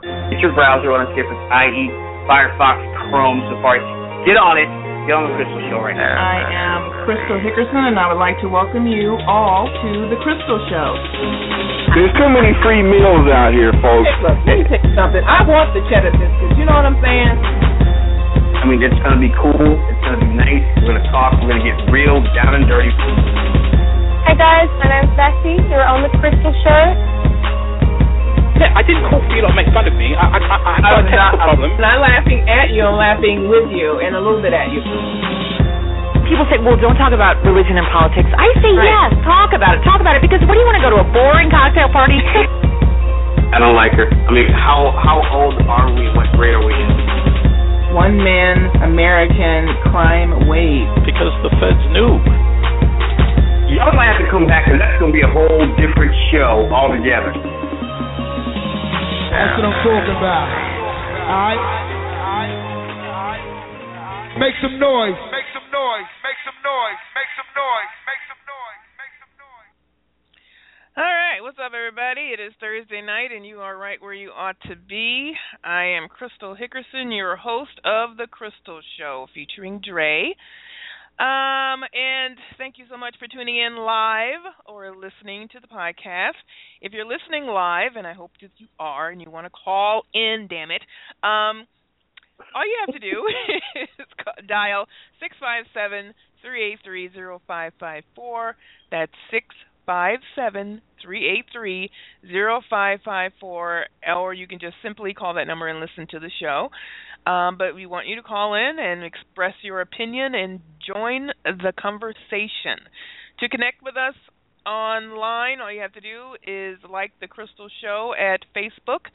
Get your browser on Skippers, i.e. Firefox, Chrome, Safari. Get on it. Get on the Crystal Show right now. I am Crystal Hickerson, and I would like to welcome you all to the Crystal Show. There's too many free meals out here, folks. Hey, look, let me pick something. I want the cheddar biscuits. You know what I'm saying? I mean, it's going to be cool. It's going to be nice. We're going to talk. We're going to get real, down and dirty. Hi, guys. My name's Betsy. You're on the Crystal Show. Yeah, I didn't call for you to make fun of me. I, I, I, I have got a oh, technical problem. I'm not laughing at you. I'm laughing with you and a little bit at you. People say, well, don't talk about religion and politics. I say, Right. yes, talk about it. Talk about it because what do you want to go to a boring cocktail party? I don't like her. I mean, how how old are we? What grade are we in? One man American crime wave. Because the feds knew. Y'all might have to come back, and that's going to be a whole different show altogether. That's what I'm talking about. Alright? Make some noise. Make some noise. Make some noise. Make some noise. Make some noise. Make some noise. All right, what's up, everybody? It is Thursday night, and you are right where you ought to be. I am Crystal Hickerson, your host of The Crystal Show, featuring Dre. Um, and thank you so much for tuning in live or listening to the podcast. If you're listening live, and I hope that you are, and you want to call in, damn it, um, all you have to do is dial six five seven three eight three zero five five four. That's six five seven three eight three zero five five four, or you can just simply call that number and listen to the show. Um, but we want you to call in and express your opinion and join the conversation. To connect with us online, all you have to do is like the Crystal Show at Facebook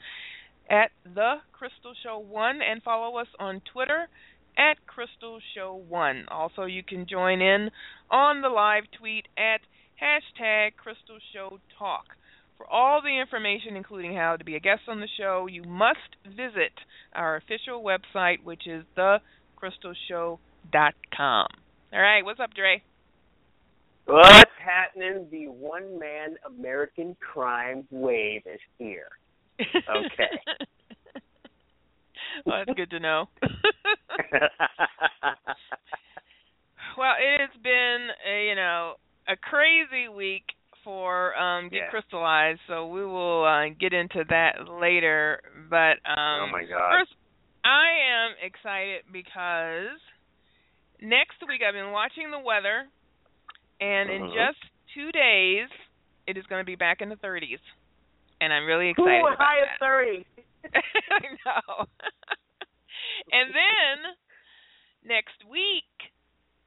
at the Crystal Show One and follow us on Twitter at Crystal Show One. Also, you can join in on the live tweet at hashtag Crystal Show Talk. For all the information, including how to be a guest on the show, you must visit our official website, which is thecrystalshow.com. All right, what's up, Dre? What's happening? The one man American crime wave is here. Okay. well, that's good to know. well, it has been a, you know a crazy week for um Yeah. decrystallized, so we will uh, get into that later. But um oh my God. First, I am excited because next week I've been watching the weather, and in Mhm. just two days it is going to be back in the 30s, and I'm really excited Ooh, about high that. of thirty. I know. and then next week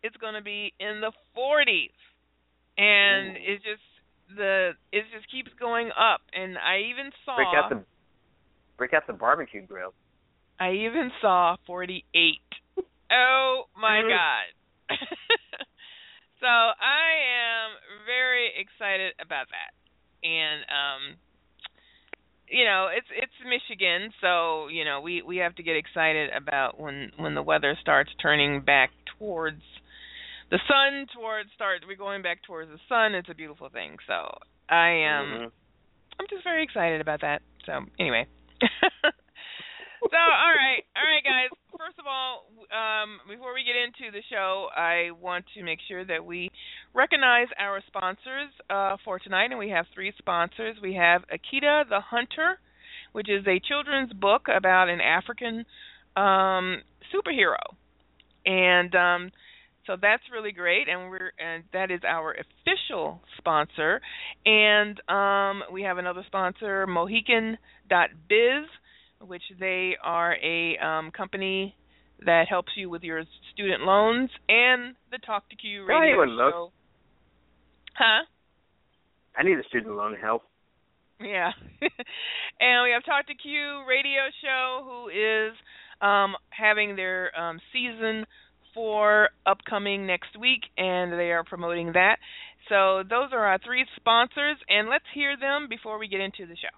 it's going to be in the 40s, and Ooh. it just the it just keeps going up. And I even saw Break out the break out the barbecue grill. I even saw 48. Oh my god. so I am very excited about that. And um you know, it's it's Michigan, so, you know, we we have to get excited about when when the weather starts turning back towards the sun towards start we're going back towards the sun. It's a beautiful thing. So I am Mhm. I'm just very excited about that. So anyway. so all right, all right, guys. First of all, um, before we get into the show, I want to make sure that we recognize our sponsors uh, for tonight, and we have three sponsors. We have Akita the Hunter, which is a children's book about an African um, superhero, and um, so that's really great, and we're and that is our official sponsor. And um, we have another sponsor, Mohican.biz, which they are a um, company that helps you with your student loans, and the Talk to Q radio look. show. Huh? I need a student loan help. Yeah. and we have Talk to Q radio show who is um having their um season four upcoming next week and they are promoting that. So those are our three sponsors and let's hear them before we get into the show.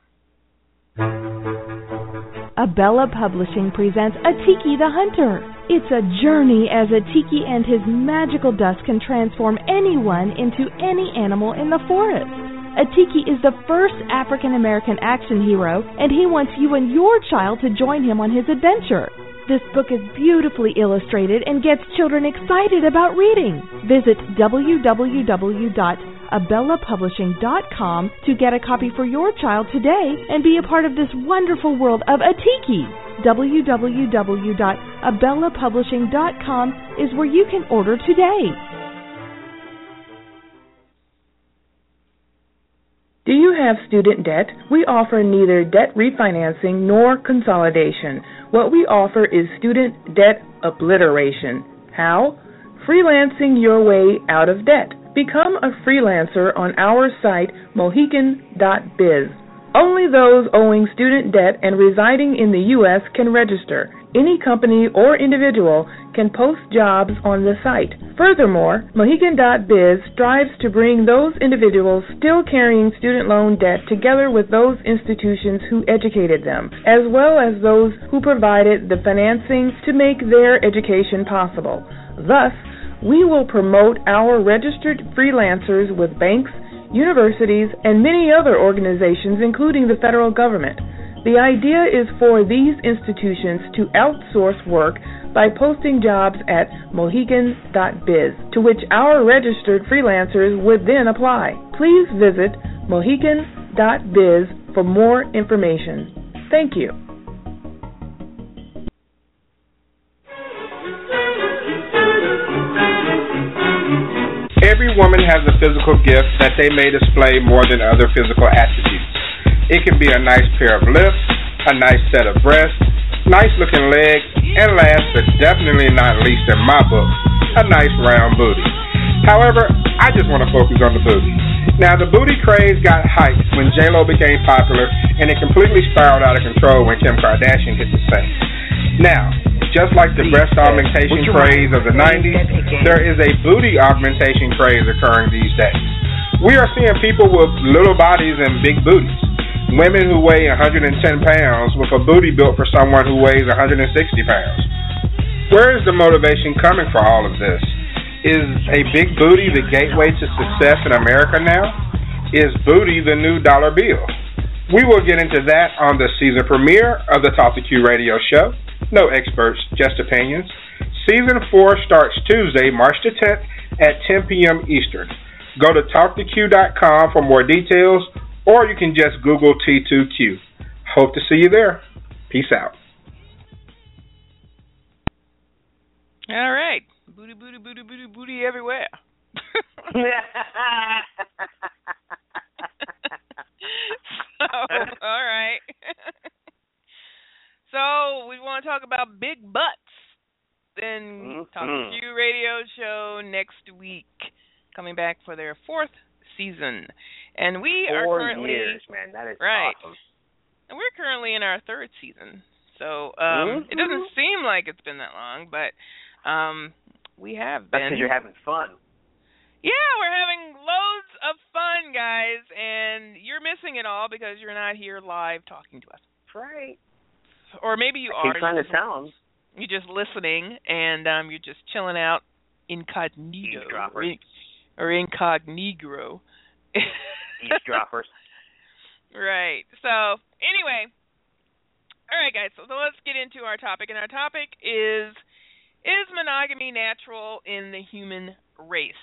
Abella Publishing presents Atiki the Hunter. It's a journey as Atiki and his magical dust can transform anyone into any animal in the forest. Atiki is the first African American action hero, and he wants you and your child to join him on his adventure. This book is beautifully illustrated and gets children excited about reading. Visit www.abellapublishing.com to get a copy for your child today and be a part of this wonderful world of Atiki. www.abellapublishing.com is where you can order today. Do you have student debt? We offer neither debt refinancing nor consolidation. What we offer is student debt obliteration. How? Freelancing your way out of debt. Become a freelancer on our site, mohican.biz. Only those owing student debt and residing in the U.S. can register. Any company or individual can post jobs on the site. Furthermore, Mohican.biz strives to bring those individuals still carrying student loan debt together with those institutions who educated them, as well as those who provided the financing to make their education possible. Thus, we will promote our registered freelancers with banks, universities, and many other organizations, including the federal government. The idea is for these institutions to outsource work by posting jobs at mohican.biz, to which our registered freelancers would then apply. Please visit mohican.biz for more information. Thank you. Every woman has a physical gift that they may display more than other physical attributes. It can be a nice pair of lips, a nice set of breasts, nice looking legs, and last but definitely not least in my book, a nice round booty. However, I just want to focus on the booty. Now, the booty craze got hyped when J-Lo became popular, and it completely spiraled out of control when Kim Kardashian hit the scene. Now, just like the breast augmentation craze of the 90s, there is a booty augmentation craze occurring these days. We are seeing people with little bodies and big booties. Women who weigh 110 pounds with a booty built for someone who weighs 160 pounds. Where is the motivation coming for all of this? Is a big booty the gateway to success in America now? Is booty the new dollar bill? We will get into that on the season premiere of the Talk to Q radio show. No experts, just opinions. Season 4 starts Tuesday, March the 10th at 10 p.m. Eastern. Go to talktoq.com for more details, or you can just Google T2Q. Hope to see you there. Peace out. All right. Booty, booty, booty, booty, booty everywhere. so, all right. so, we want to talk about big butts. Then mm-hmm. Talk to Q radio show next week, coming back for their fourth season. And we Four are currently years, man. That is right. awesome. And we're currently in our third season. So, um it doesn't seem like it's been that long, but um we have That's been because you're having fun. yeah, we're having loads of fun, guys, and you're missing it all because you're not here live talking to us. Right. Or maybe you I are. trying to you're, tell them. you're just listening and um you're just chilling out incognito or, or incognito. Eavesdroppers. Right. So, anyway, all right, guys. So, so let's get into our topic, and our topic is is monogamy natural in the human race?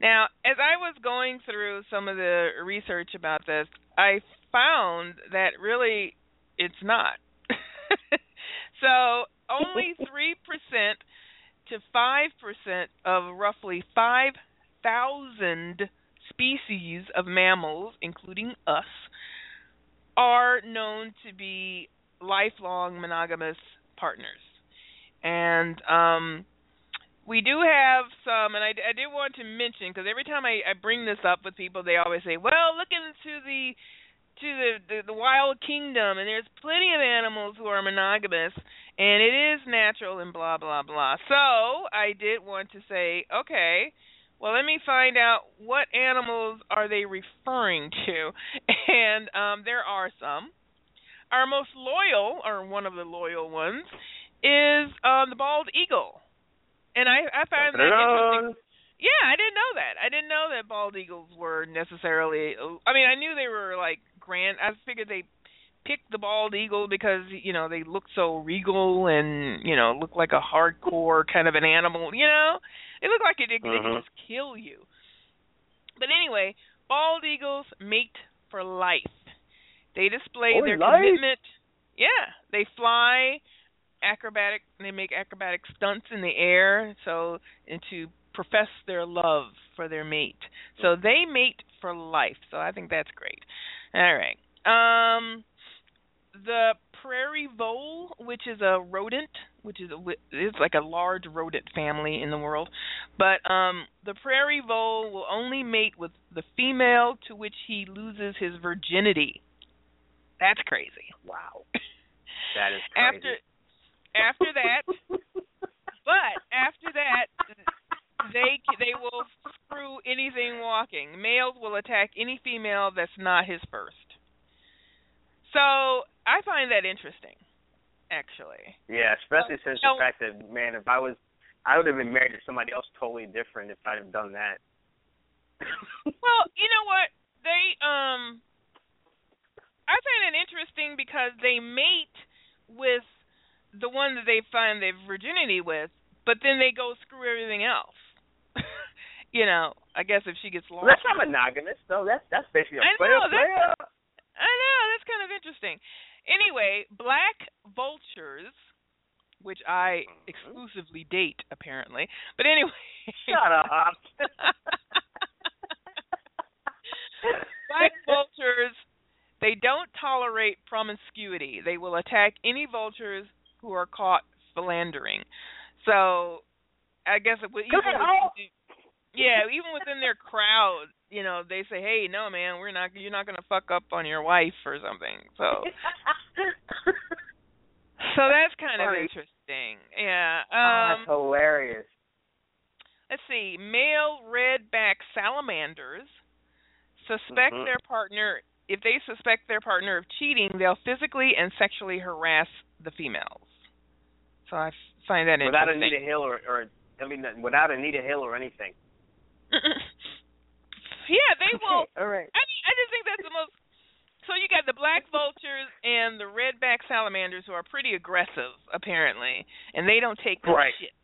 Now, as I was going through some of the research about this, I found that really it's not. so, only 3% to 5% of roughly 5,000 species of mammals, including us, are known to be lifelong monogamous partners. And um, we do have some, and I, I did want to mention because every time I, I bring this up with people, they always say, "Well, look into the to the, the the wild kingdom, and there's plenty of animals who are monogamous, and it is natural, and blah blah blah." So I did want to say, okay, well, let me find out what animals are they referring to, and um, there are some. Our most loyal, or one of the loyal ones, is um, the bald eagle, and I, I find that interesting. Yeah, I didn't know that. I didn't know that bald eagles were necessarily. I mean, I knew they were like grand. I figured they picked the bald eagle because you know they look so regal and you know look like a hardcore kind of an animal. You know, they look like it, they, Mhm. they could just kill you. But anyway, bald eagles mate for life. They display For their life? commitment. Yeah, they fly acrobatic. They make acrobatic stunts in the air, so and to profess their love for their mate. So they mate for life. So I think that's great. All right. Um, the prairie vole, which is a rodent, which is a, is like a large rodent family in the world, but um, the prairie vole will only mate with the female to which he loses his virginity. That's crazy. Wow. That is crazy. After after that, but after that, they they will screw anything walking. Males will attack any female that's not his first. So I find that interesting, actually. Yeah, especially since No. the fact that man, if I was, I would have been married to somebody else totally different if I'd have done that. Well, you know what? They um I find it interesting because they mate with the one that they find their virginity with, but then they go screw everything else. you know, I guess if she gets Well, lost. that's not monogamous, though. That's that's basically a I player know, that's- player. I know, that's kind of interesting. Anyway, black vultures, which I mm-hmm. exclusively date apparently. But anyway, Shut up. Black vultures, they don't tolerate promiscuity. They will attack any vultures who are caught philandering. So, I guess it would even within, yeah, even within their crowd, you know, they say, "Hey, no, man, we're not. You're not going to fuck up on your wife or something." So, so that's kind of interesting. Yeah. Oh, Um, that's hilarious. let's see, male redback salamanders suspect Mhm. their partner if they suspect their partner of cheating, they'll physically and sexually harass the females. So i find that interesting. Without. Anita Hill or, or I mean, without Anita Hill or anything. yeah, they will. All right. I mean, I just think that's the most. So you got the black vultures and the redback salamanders who are pretty aggressive, apparently, and they don't take no Right. shit.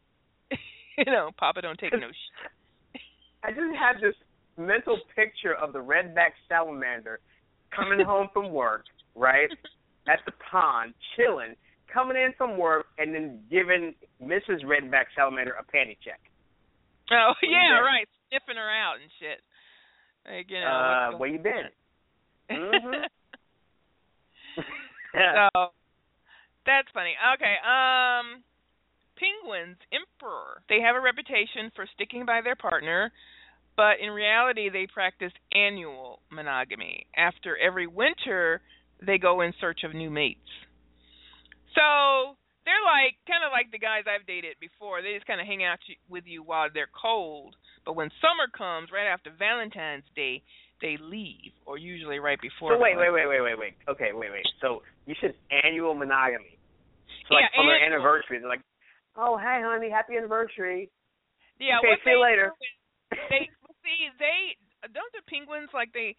you know, Papa don't take no shit. I just have this mental picture of the redback salamander coming home from work, right, at the pond, chilling, coming in from work, and then giving Mrs. Redback Salamander a panty check. Oh yeah, been? right, sniffing her out and shit. Like, you know, uh, where you been? Mhm. so that's funny. Okay, um penguins, emperor. They have a reputation for sticking by their partner, but in reality they practice annual monogamy. After every winter, they go in search of new mates. So, they're like kind of like the guys I've dated before. They just kind of hang out with you while they're cold, but when summer comes, right after Valentine's Day, they leave, or usually right before. so wait, wait, wait, wait, wait, wait. Okay, wait, wait. So you said annual monogamy. So like Yeah, for their anniversary, they're like, "Oh, hey, honey, happy anniversary." Yeah, okay, see you later. They see they don't the penguins like they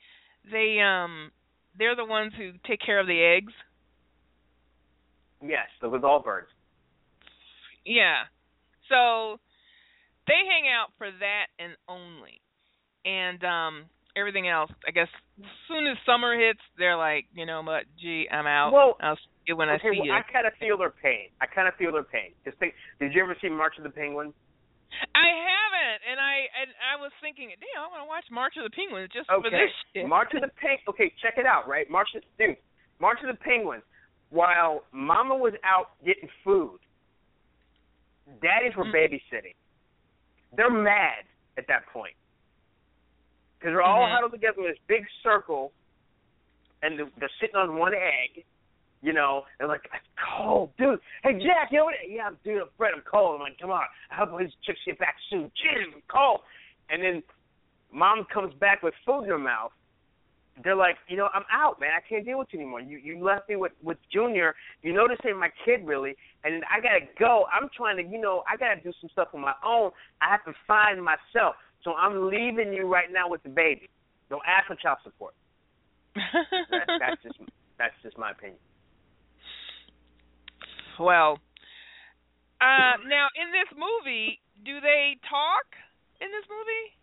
they um they're the ones who take care of the eggs. yes, the with all birds. Yeah. So they hang out for that and only. And um everything else, I guess as soon as summer hits, they're like, you know what, gee, I'm out. Well, I'll see you when okay, I see well, you. I kind of feel their pain. I kind of feel their pain. Just think, did you ever see March of the Penguins? I haven't, and I and I was thinking, damn, I want to watch March of the Penguins just for this shit. March of the Peng. Okay, check it out. Right, March of dude, March of the Penguins. While Mama was out getting food, daddies were Mhm. babysitting. They're mad at that point because they're all Mhm. huddled together in this big circle, and they're, they're sitting on one egg. You know, and like it's cold, dude. Hey Jack, you know what? Yeah, dude, I'm Fred. I'm cold. I'm like, come on. I hope these chicks get back soon. Jeez, I'm cold. And then mom comes back with food in her mouth. They're like, you know, I'm out, man. I can't deal with you anymore. You you left me with with Junior. You know this ain't my kid really, and I gotta go. I'm trying to, you know, I gotta do some stuff on my own. I have to find myself. So I'm leaving you right now with the baby. Don't ask for child support. That, that's just that's just my opinion. well, uh, now in this movie, do they talk in this movie?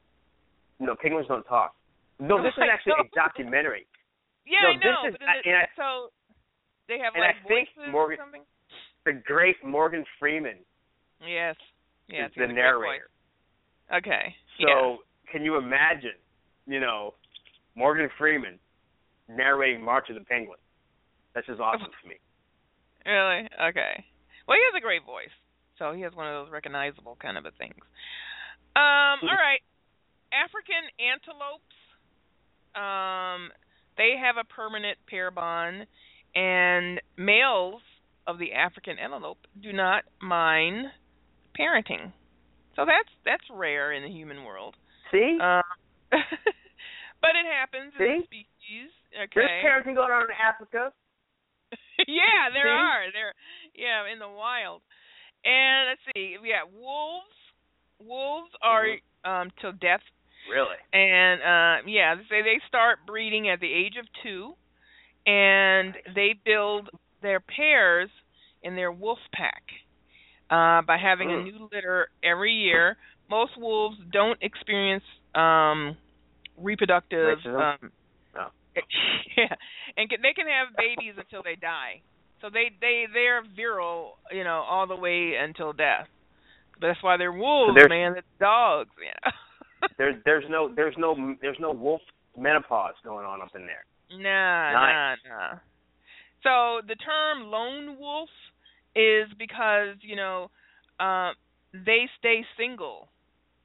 No, penguins don't talk. No, this is Like, actually no. a documentary. Yeah, No, I know. this is- I- and I- so they have and I like think Morgan- or something. The great Morgan Freeman Yes. Yes. is the narrator. Okay. So yeah. can you imagine, you know, Morgan Freeman narrating March of the Penguins? That's just awesome to me. Really? Okay. Well, he has a great voice, so he has one of those recognizable kind of a things. Um. All right. African antelopes. Um. They have a permanent pair bond, and males of the African antelope do not mind parenting. So that's that's rare in the human world. See? Um, but it happens in See? the species. Okay. There's parenting going on in Africa. yeah, there See? are. There, yeah, in the wild. And let's see, we got wolves. Wolves are Mm-hmm. um till death, Really? and uh yeah, they say they start breeding at the age of two, and they build their pairs in their wolf pack uh by having a Mm. new litter every year. Most wolves don't experience um reproductive um No. yeah, and can, they can have babies until they die. So they they they're virile, you know, all the way until death. But that's why they're wolves, there's- man. It's dogs, you know. There's there's no there's no there's no wolf menopause going on up in there. nah, Nice. nah, nah. So the term lone wolf is because you know uh, they stay single,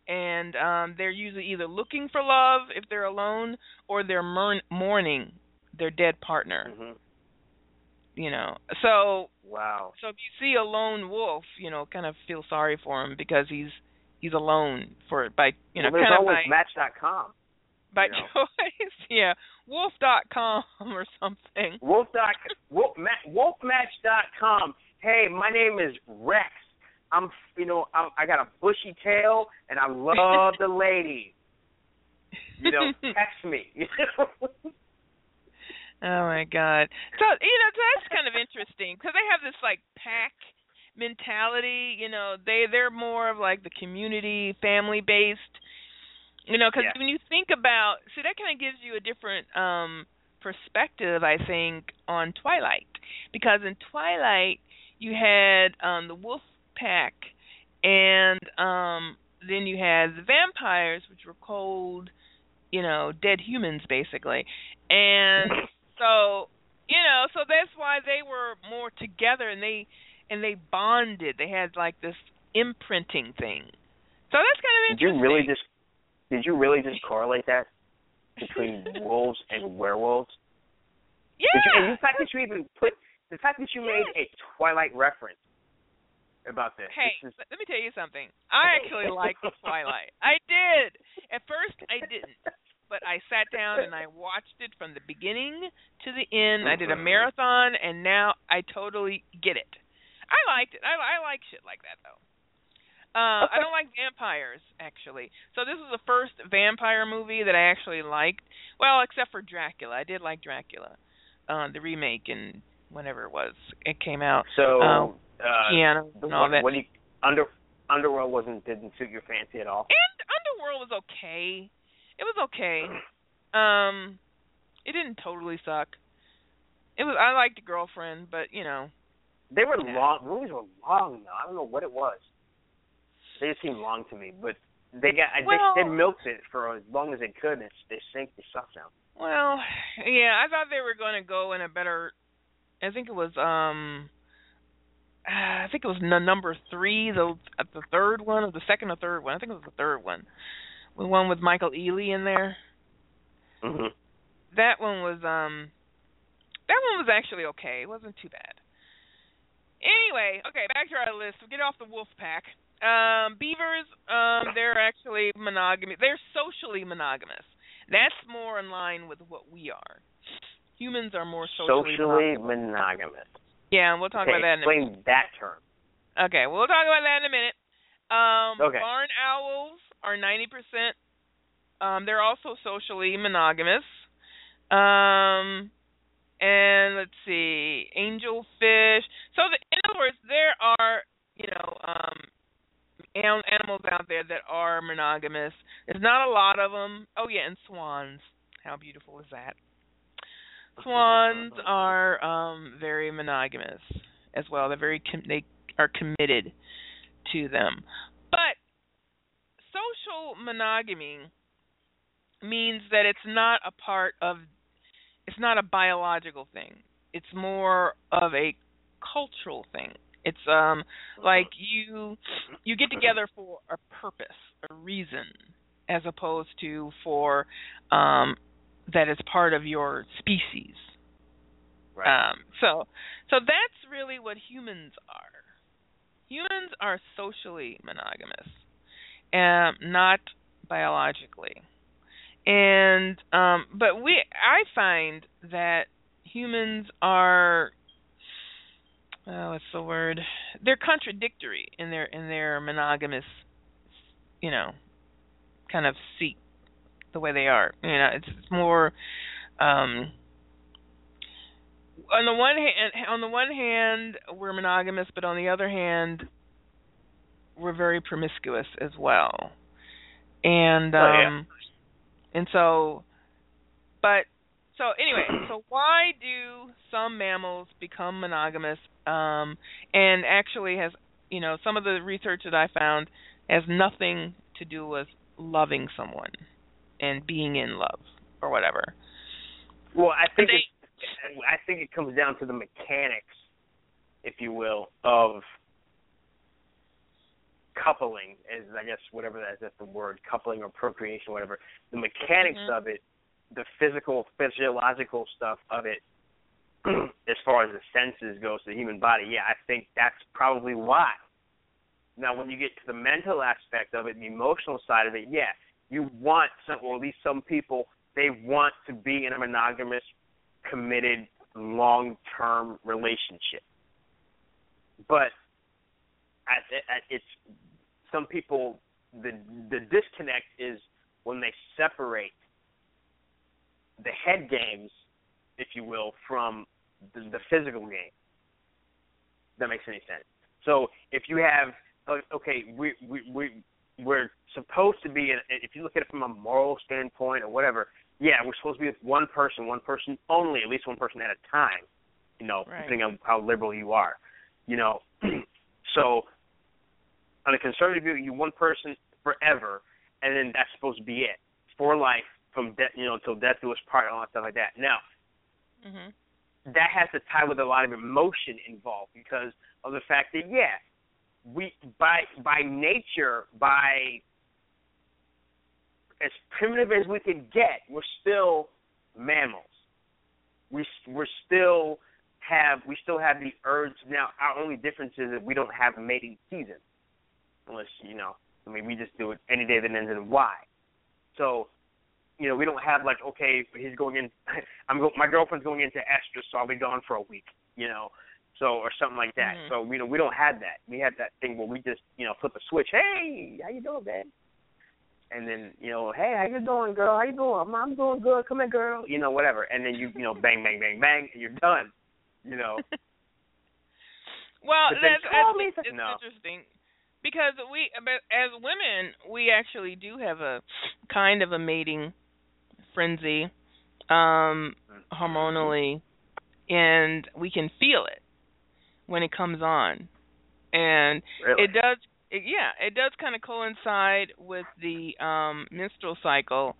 and um, they're usually either looking for love if they're alone, or they're mourn- mourning their dead partner. hmm You know, so Wow. So if you see a lone wolf, you know, kind of feel sorry for him because he's he's alone for it by you know well, there's kind of always by Match.com. by you know. choice. yeah, wolf.com or something. Wolf dot wolf, ma, wolfmatch.com. Hey, my name is Rex. I'm you know I'm, I got a bushy tail and I love the ladies. You know, text me. Oh my god. So you know that's kind of interesting because they have this like pack mentality. You know, they they're more of like the community, family based. You know, because Yeah. when you think about, see, that kind of gives you a different um perspective, I think, on Twilight. Because in Twilight, you had um the wolf pack, and um then you had the vampires, which were cold, you know, dead humans basically, and so you know, so that's why they were more together, and they and they bonded. They had like this imprinting thing. So that's kind of interesting. did you really just did you really just correlate that between wolves and werewolves? yeah. You, and the fact that you even put the fact that you made a Twilight reference about this. Hey, this is, let me tell you something. I actually liked Twilight. I did. At first, I didn't, but I sat down and I watched it from the beginning to the end. I did a Mhm. marathon, and now I totally get it. I liked it. I, I like shit like that though. Uh, I don't like vampires actually. So this was the first vampire movie that I actually liked. Well, except for Dracula. I did like Dracula, uh, the remake and whenever it was it came out. so um, uh, the and all that. what do you, under Underworld wasn't didn't suit your fancy at all. And Underworld was okay. It was okay. Um, it didn't totally suck. It was. I liked the girlfriend, but you know. They were Yeah. long. Movies were long though. I don't know what it was. They just seemed long to me, but they got Well- they, they milked it for as long as they could. And they sank the stuff down. Well, yeah, I thought they were going to go in a better. I think it was um. I think it was n- number three, the the third one, or the second or third one. I think it was the third one, the one with Michael Ealy in there. Mm-hmm. That one was um. That one was actually okay. It wasn't too bad. Anyway, okay, back to our list. Get off the wolf pack. Um, beavers, um, they're actually monogamous. They're socially monogamous. That's more in line with what we are. Humans are more socially, Socially monogamous. monogamous. Yeah, and we'll talk okay, about that in a explain minute. that term. Okay, we'll talk about that in a minute. Um, Okay. Barn owls are 90% um, they're also socially monogamous. Um, and let's see, angelfish. So, the, in other words, there are you know um, animals out there that are monogamous. There's not a lot of them. Oh yeah, and swans. How beautiful is that? Swans are um very monogamous as well. They're very com- they are committed to them. But social monogamy means that it's not a part of it's not a biological thing. It's more of a cultural thing. It's um like you you get together for a purpose, a reason, as opposed to for um that is part of your species. Right. Um so so that's really what humans are. Humans are socially monogamous, and not biologically. And um but we I find that humans are oh, what's the word? They're contradictory in their in their monogamous, you know, kind of seat the way they are. You know, it's, it's more um on the one hand on the one hand we're monogamous but on the other hand we're very promiscuous as well. And um oh, yeah. And so but so anyway, so why do some mammals become monogamous? Um, and actually has you know some of the research that I found has nothing to do with loving someone and being in love or whatever. Well, I think They- I think it comes down to the mechanics, if you will, of coupling, as I guess whatever that is, that's the word, coupling or procreation, whatever. The mechanics Mhm. of it, the physical, physiological stuff of it, as far as the senses goes to the human body, yeah, I think that's probably why. Now, when you get to the mental aspect of it, the emotional side of it, yeah, you want some, or at least some people, they want to be in a monogamous, committed, long-term relationship. But at, at, it's some people the the disconnect is when they separate the head games, if you will, from the, the physical game. If that makes any sense. So if you have okay, we we we we're supposed to be in, if you look at it from a moral standpoint or whatever, yeah, we're supposed to be with one person, one person only, at least one person at a time. You know, Right. depending on how liberal you are. You know, so on a conservative view, you one person forever, and then that's supposed to be it for life from death, you know, until death do us part, and all that stuff like that. Now, Mhm. that has to tie with a lot of emotion involved because of the fact that yeah, we by by nature, by as primitive as we can get, we're still mammals. We we're still have we still have the urge. Now our only difference is that we don't have mating season, unless you know. I mean, we just do it any day that ends in Y. So, you know, we don't have like okay, he's going in. I'm go, my girlfriend's going into estrus, so I'll be gone for a week. You know, so or something like that. Mhm. So you know, we don't have that. We have that thing where we just you know flip a switch. Hey, how you doing, man? And then you know, hey, how you doing, girl? How you doing? I'm, I'm doing good. Come here, girl. You know, whatever. And then you you know, bang, bang, bang, bang, and you're done. You know. Well, But then that's, call that's me it's no. interesting because we, as women, we actually do have a kind of a mating frenzy, um, hormonally, and we can feel it when it comes on, and Really? it does. It, yeah, it does kind of coincide with the um menstrual cycle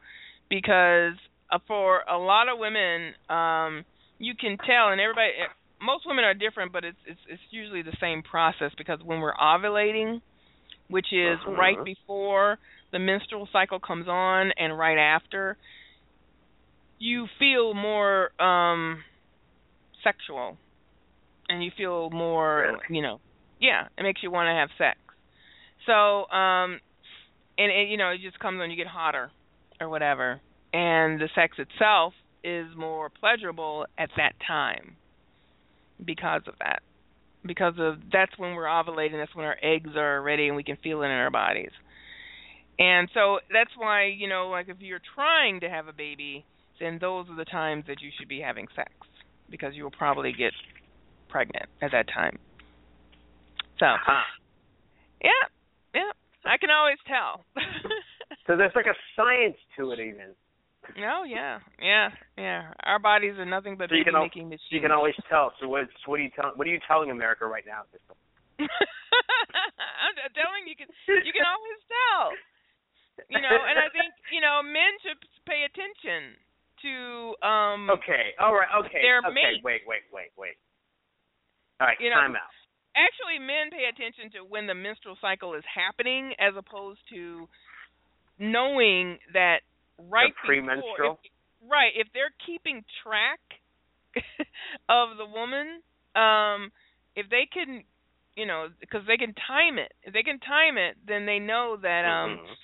because uh, for a lot of women, um, you can tell, and everybody, eh, most women are different, but it's it's it's usually the same process because when we're ovulating, which is Uh-huh. right before the menstrual cycle comes on and right after, you feel more um sexual, and you feel more, Really? you know, yeah, it makes you want to have sex. So, um, and it, you know, it just comes when you get hotter or whatever, and the sex itself is more pleasurable at that time because of that. Because of that's when we're ovulating, that's when our eggs are ready and we can feel it in our bodies. And so that's why, you know, like if you're trying to have a baby, then those are the times that you should be having sex because you will probably get pregnant at that time. So, Huh. yeah, yeah, I can always tell. So there's like a science to it, even. Oh yeah, yeah, yeah. Our bodies are nothing but So you can al- making machines. You can always tell. So what? So what are you telling? What are you telling America right now? I'm I'm telling you, you can you can always tell. You know, and I think you know men should pay attention to um Okay. All right. Okay. Their okay. mate. Wait. Wait. Wait. Wait. All right. You know, time out. actually men pay attention to when the menstrual cycle is happening as opposed to knowing that right the premenstrual. if, right if they're keeping track of the woman um if they can you know because they can time it if they can time it then they know that um Mhm.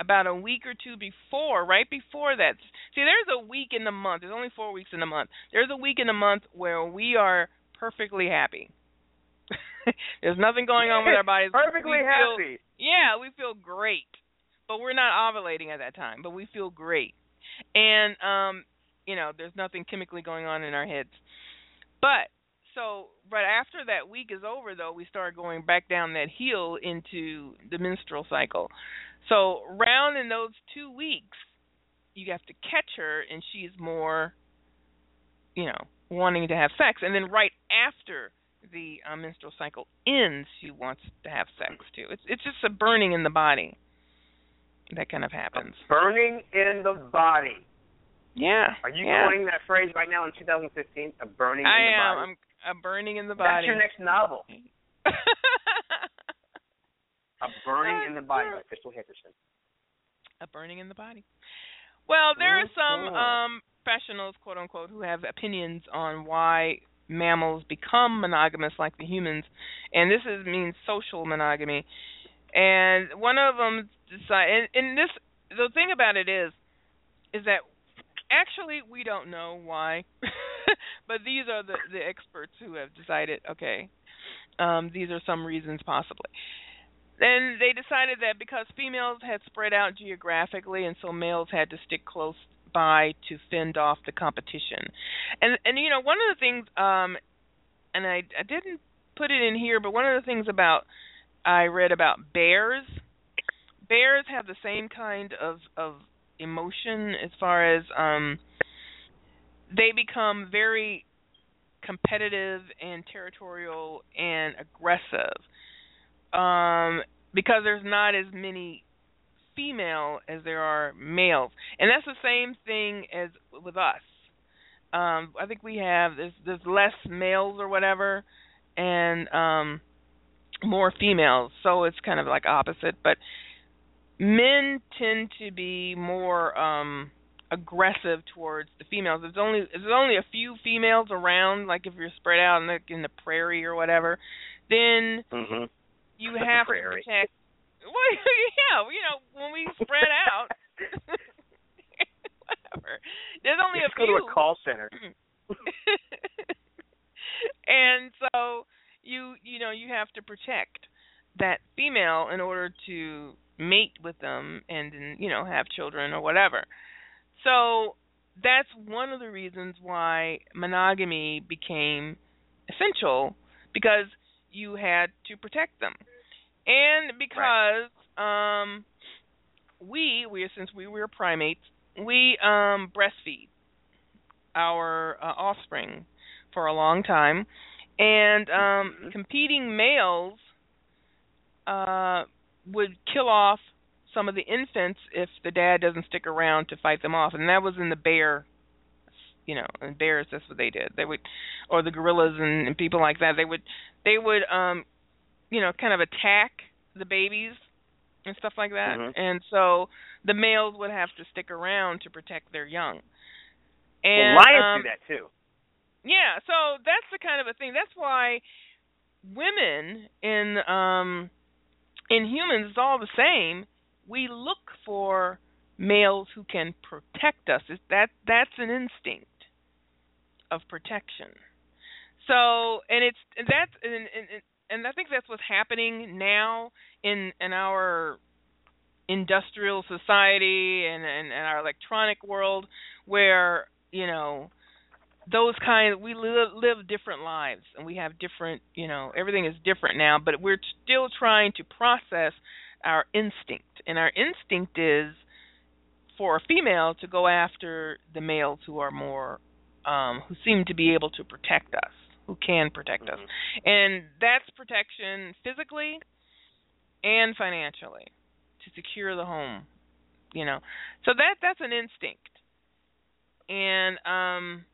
about a week or two before, right before that. See, there's a week in the month. There's only four weeks in the month. There's a week in the month where we are perfectly happy. there's nothing going on with our bodies. Perfectly feel- happy. yeah, we feel great, but we're not ovulating at that time. But we feel great, and um, you know, there's nothing chemically going on in our heads. But so, but after that week is over, though, we start going back down that hill into the menstrual cycle. So, round in those two weeks, you have to catch her, and she's more, you know, wanting to have sex. And then right after the uh, menstrual cycle ends, she wants to have sex too. It's it's just a burning in the body that kind of happens. Burning in the body. Yeah. Are you yeah. coining that phrase right now in 2015? A burning I in the am. body. I'm a burning in the body. That's your next novel. A burning in the body by Crystal Hickerson. a burning in the body. Well, there are some um professionals, quote unquote, who have opinions on why mammals become monogamous like the humans, and this is means social monogamy. And one of them decide, and, and this the thing about it is, is that actually we don't know why, but these are the the experts who have decided. Okay, um, these are some reasons possibly. Then they decided that because females had spread out geographically, and so males had to stick close by to fend off the competition. And and you know one of the things, um, and I I didn't put it in here, but one of the things about I read about bears. Bears have the same kind of of emotion as far as um they become very competitive and territorial and aggressive. Um because there's not as many female as there are males. And that's the same thing as with us. Um i think we have there's there's less males or whatever and um more females. So it's kind of like opposite but men tend to be more um aggressive towards the females. There's only there's only a few females around, like if you're spread out in the in the prairie or whatever, then Mm-hmm. you have to protect. Well, yeah, you know when we spread out, whatever. There's only Let's a go few. to a call center. and so you you know you have to protect that female in order to mate with them and then you know have children or whatever. So that's one of the reasons why monogamy became essential because you had to protect them. And because um we we since we were primates, we um breastfeed our uh, offspring for a long time and um Mhm. competing males uh would kill off some of the infants if the dad doesn't stick around to fight them off and that was in the bear you know and bears that's what they did they would or the gorillas and, and people like that they would they would um you know kind of attack the babies and stuff like that Mhm. and so the males would have to stick around to protect their young well, and lions um, do that too. yeah, so that's the kind of a thing. That's why women in um in humans it's all the same. We look for males who can protect us. That that's an instinct of protection. So, and it's and that's and, and and I think that's what's happening now in in our industrial society and, and and our electronic world where you know those kind we live live different lives and we have different you know everything is different now but we're still trying to process our instinct. And our instinct is for a female to go after the males who are more um who seem to be able to protect us who can protect Mm-hmm. us and that's protection physically and financially to secure the home you know. So that that's an instinct. And um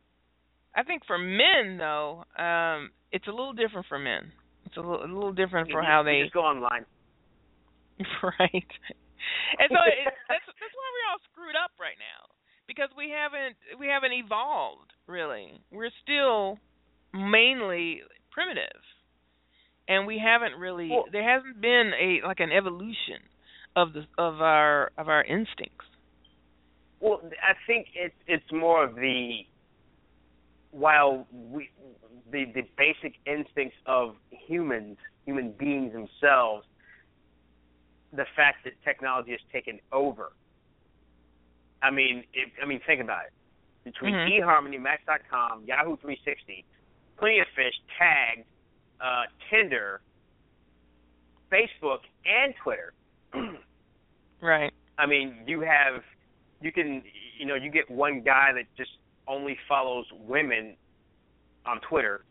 i think for men though um it's a little different for men. It's a little, a little different for you- how they just go online. right. And so it, that's that's why we're all screwed up right now because we haven't we haven't evolved really. We're still mainly primitive. And we haven't really Well- there hasn't been a like an evolution of the of our of our instincts. Well, I think it's it's more of the while we the the basic instincts of humans, human beings themselves, the fact that technology has taken over. I mean, if, I mean, think about it. Between Mhm. eHarmony, Match.com, Yahoo 360, Plenty of Fish, Tagged, uh, Tinder, Facebook, and Twitter. right I mean, you have, you can, you know, you get one guy that just only follows women on Twitter,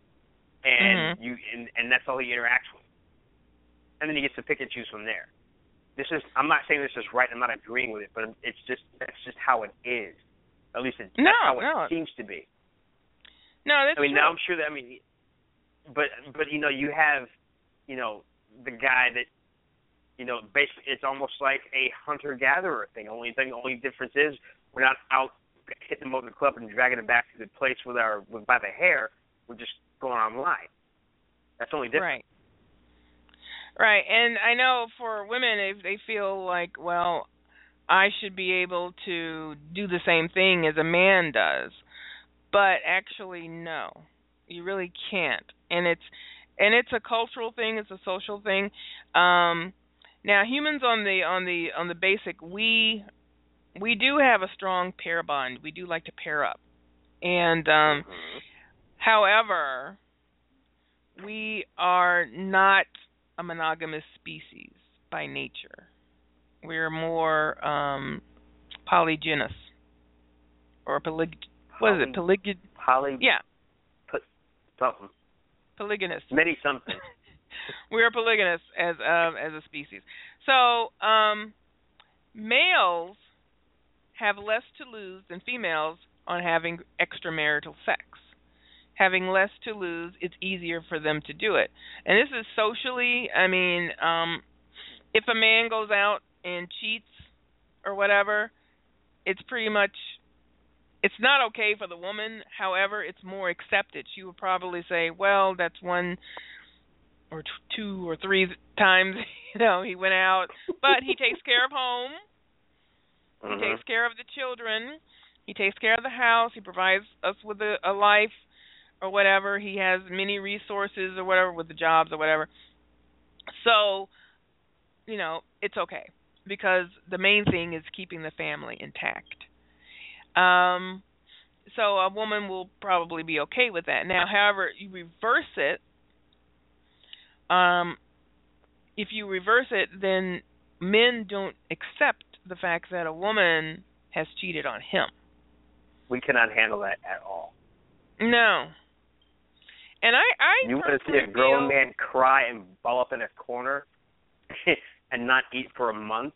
and Mhm. you, and, and that's all he interacts with, and then he gets to pick and choose from there. This is, I'm not saying this is right. I'm not agreeing with it, but it's just that's just how it is. At least it, No, that's how it no. seems to be. no that's I mean, true. now I'm sure that I mean, but but you know, you have, you know, the guy that, you know, basically it's almost like a hunter gatherer thing. Only thing, only difference is we're not out hitting them over the club and dragging them back to the place with our with by the hair. We're just going online. That's only difference. Right. Right. And I know for women if they feel like, well, I should be able to do the same thing as a man does. But actually no. You really can't. And it's and it's a cultural thing, it's a social thing. Um now humans on the on the on the basic we we do have a strong pair bond. We do like to pair up. And um Mhm. However, we are not a monogamous species by nature. We're more um polygynous or polyg what is it? Polyg Poly. yeah, Something. polygynous. Many something. we are polygynous as um as a species. So, um males have less to lose than females on having extramarital sex. Having less to lose, it's easier for them to do it. And this is socially, I mean, um if a man goes out and cheats or whatever, it's pretty much it's not okay for the woman. However, it's more accepted. She would probably say, "Well, that's one or two or three times, you know, he went out, but he takes care of home. He Mhm. takes care of the children. He takes care of the house. He provides us with a, a life or whatever. He has many resources or whatever with the jobs or whatever. So, you know, it's okay because the main thing is keeping the family intact. Um so a woman will probably be okay with that. Now, however, you reverse it um if you reverse it then men don't accept the fact that a woman has cheated on him. We cannot handle that at all. No. And I I You want to see a grown feel- man cry and ball up in a corner and not eat for a month?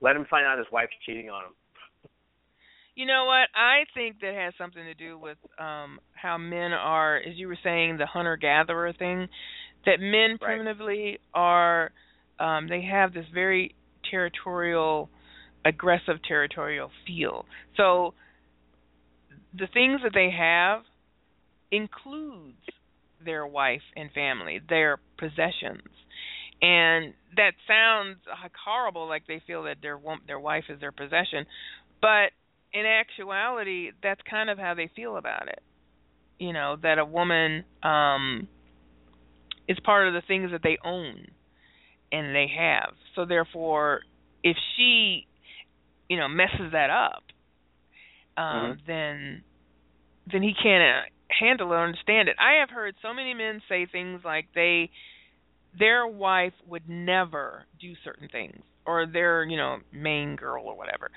Let him find out his wife's cheating on him. You know what? I think that has something to do with um how men are, as you were saying, the hunter gatherer thing. That men Right. primitively are um they have this very territorial aggressive territorial feel. So the things that they have includes their wife and family, their possessions. And that sounds horrible like they feel that their their wife is their possession, but in actuality that's kind of how they feel about it. You know, that a woman um is part of the things that they own and they have. So therefore if she, you know, messes that up, um, Mhm. then then he can't uh, handle it or understand it. I have heard so many men say things like they their wife would never do certain things or their, you know, main girl or whatever.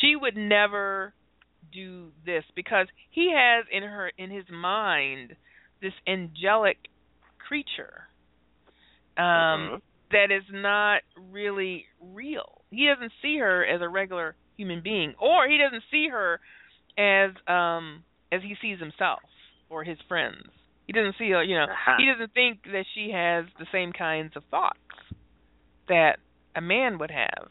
She would never do this because he has in her in his mind this angelic creature um Mhm. That is not really real. He doesn't see her as a regular human being or he doesn't see her as um as he sees himself or his friends. He doesn't see her, you know, Uh-huh. he doesn't think that she has the same kinds of thoughts that a man would have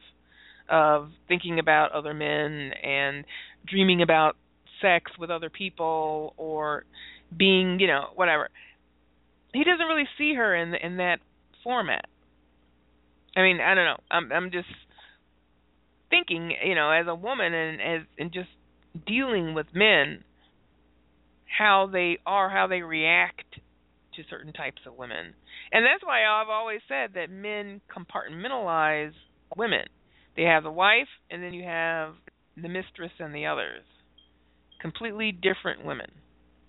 of thinking about other men and dreaming about sex with other people or being, you know, whatever. He doesn't really see her in in that format. I mean, I don't know. I'm I'm just thinking, you know, as a woman and as and just dealing with men how they are, how they react to certain types of women. And that's why I've always said that men compartmentalize women. They have the wife and then you have the mistress and the others. Completely different women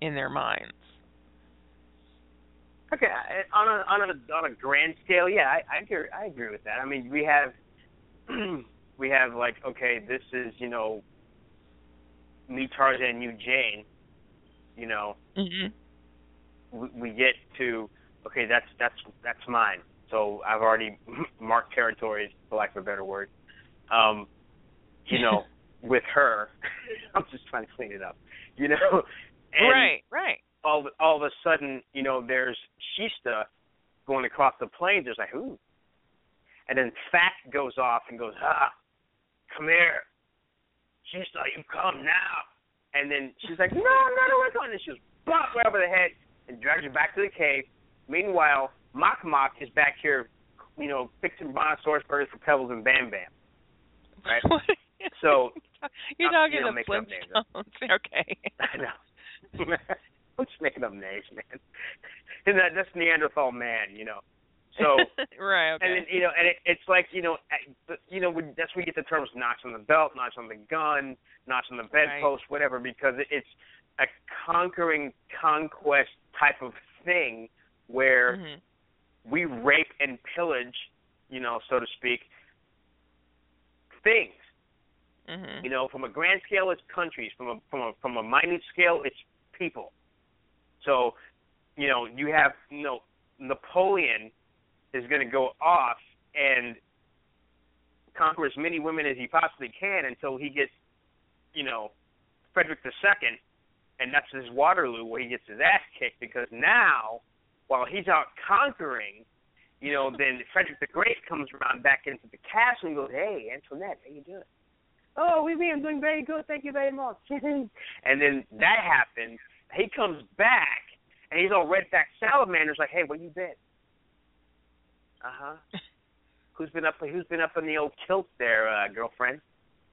in their minds. Okay, I- on a on a on a grand scale, yeah, I I agree, I agree with that. I mean, we have we have like okay, this is you know me Tarzan, you Jane. You know, Mhm. we, we get to okay, that's that's that's mine. So I've already marked territories, for lack of a better word. Um, you know, with her, I'm just trying to clean it up. You know, and right, right. All of- all of a sudden, you know, there's Shista going across the plains. There's like, who? And then Fact goes off and goes, ah, come here. Shista, you come now. And then she's like, no, I'm not awake. And she goes, bop, right over the head and drags her back to the cave. Meanwhile, Mok Mok is back here, you know, fixing brontosaurus burgers for Pebbles and Bam Bam. Right? So You're talking you know, of making. Flintstones. okay. I know. I'm just making up names, man. And that that's Neanderthal man, you know. So right, okay. and then, you know, and it, it's like you know, you know, that's where we get the terms notch on the belt, notch on the gun, notch on the bedpost, whatever, because it, it's a conquering conquest type of thing where Mhm. we rape and pillage, you know, so to speak, things. Mhm. You know, from a grand scale, it's countries. From a from a from a minute scale, it's people. So, you know, you have you know Napoleon is going to go off and conquer as many women as he possibly can until he gets, you know, Frederick II, and that's his Waterloo where he gets his ass kicked because now, while he's out conquering, you know, then Frederick the Great comes around back into the castle and goes, "Hey, Antoinette, how you doing?" Oh, we oui, I'm doing very good. Thank you very much. and then that happens. He comes back, and he's all red back salamanders. Like, hey, where you been? Uh huh. Who's been up? Who's been up in the old kilt there, uh, girlfriend?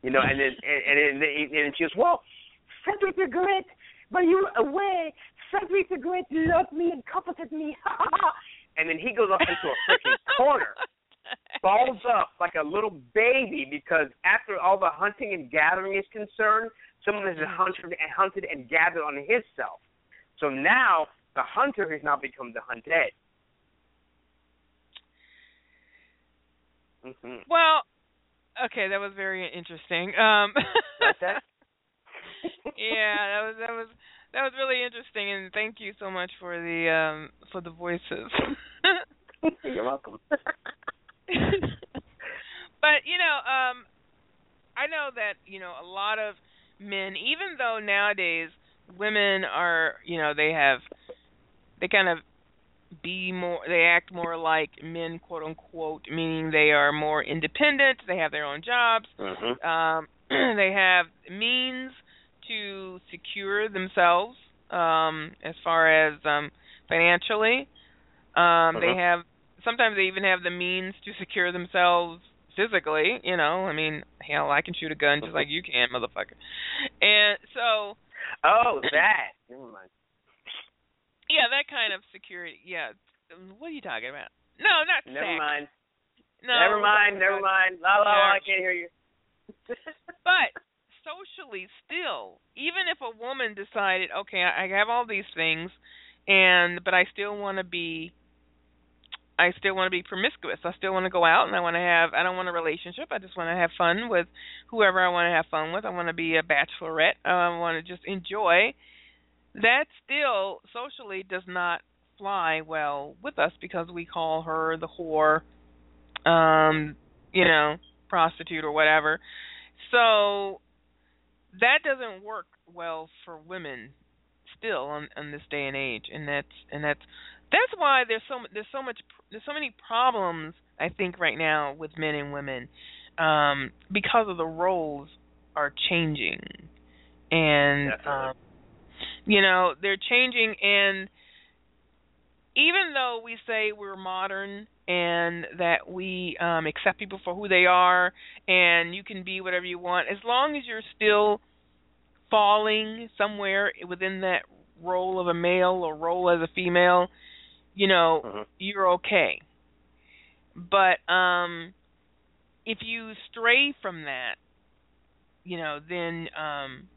You know, and then and and, and, and she goes, well, Frederick the Great, while you were away, Frederick the Great loved me and comforted me. and then he goes up into a freaking corner balls up like a little baby because after all the hunting and gathering is concerned, someone has hunted and hunted and gathered on his self. So now the hunter has now become the hunted. Mm-hmm. Well, okay, that was very interesting. Um that? yeah, that was that was that was really interesting and thank you so much for the um for the voices. You're welcome. but you know, um I know that, you know, a lot of men even though nowadays women are, you know, they have they kind of be more they act more like men quote unquote meaning they are more independent, they have their own jobs. Mm-hmm. Um they have means to secure themselves um as far as um financially. Um they Uh-huh. have sometimes they even have the means to secure themselves physically, you know. I mean, hell, I can shoot a gun just like you can, motherfucker. And so Oh, that. Never mind. yeah, that kind of security. Yeah. What are you talking about? No, not Never sex. mind. no. Never mind. Never mind. La la. Yeah. I can't hear you. But socially, still, even if a woman decided, okay, I I have all these things, and but I still want to be, I still want to be promiscuous. I still want to go out, and I want to have. I don't want a relationship. I just want to have fun with whoever I want to have fun with. I want to be a bachelorette. I want to just enjoy. That still socially does not fly well with us because we call her the whore, um, you know, prostitute or whatever. So that doesn't work well for women still on, on this day and age, and that's and that's that's why there's so there's so much there's so many problems I think right now with men and women um, because of the roles are changing, and um, you know they're changing. And even though we say we're modern and that we um accept people for who they are and you can be whatever you want as long as you're still falling somewhere within that role of a male or role as a female you know Mhm. you're okay. But um if you stray from that you know then um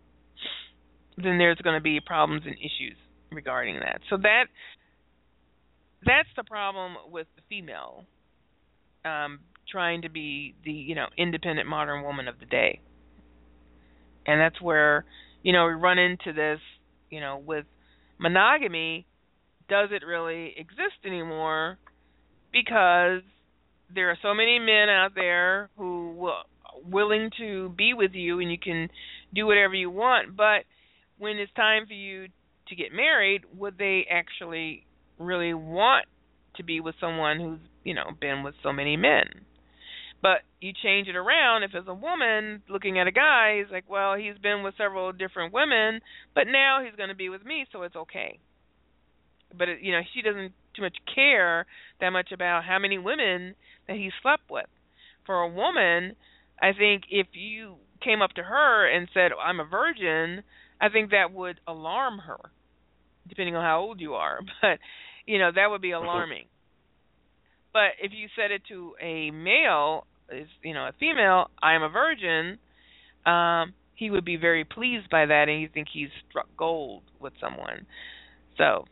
then there's going to be problems and issues regarding that. So that that's the problem with the female um trying to be the you know independent modern woman of the day. And that's where you know we run into this you know with monogamy does it really exist anymore because there are so many men out there who will willing to be with you and you can do whatever you want. But when it's time for you to get married would they actually really want to be with someone who's you know been with so many men? But you change it around. If it's a woman looking at a guy he's like well he's been with several different women but now he's going to be with me so it's okay but it, you know she doesn't too much care that much about how many women that he slept with. For a woman i think if you came up to her and said i'm a virgin i think that would alarm her depending on how old you are. But you know that would be alarming. But if you said it to a male is you know a female i am a virgin um he would be very pleased by that and he think he's struck gold with someone. So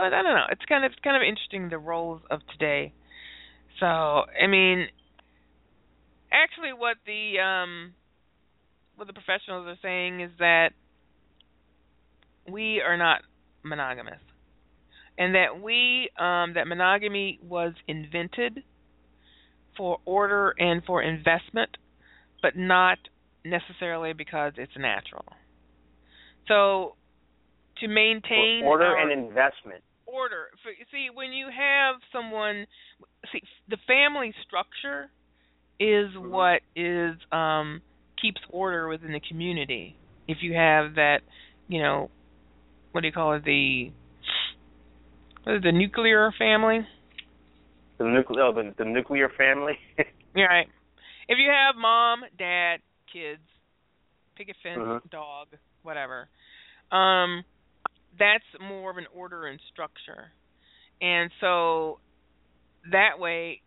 so I don't know. It's kind of it's kind of interesting the roles of today. So I mean, actually, what the um, what the professionals are saying is that we are not monogamous, and that we um, that monogamy was invented for order and for investment, but not necessarily because it's natural. So to maintain order our- and investment. Order. For, see, when you have someone, see, the family structure is Mm-hmm. what is um keeps order within the community. If you have that, you know, what do you call it? The what is the nuclear family? The nuclear, oh, the, the nuclear family. Yeah, right. If you have mom, dad, kids, picket fence, Mhm. dog, whatever, um, that's more of an order and structure. And so that way,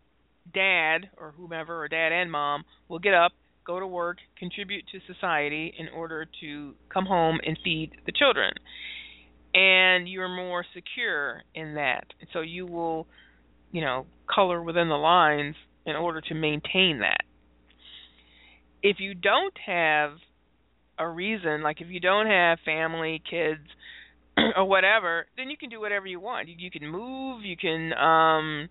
dad or whomever, or dad and mom, will get up, go to work, contribute to society in order to come home and feed the children. And you're more secure in that. So you will, you know, color within the lines in order to maintain that. If you don't have a reason, like if you don't have family, kids, or whatever, then you can do whatever you want. You, you can move, you can um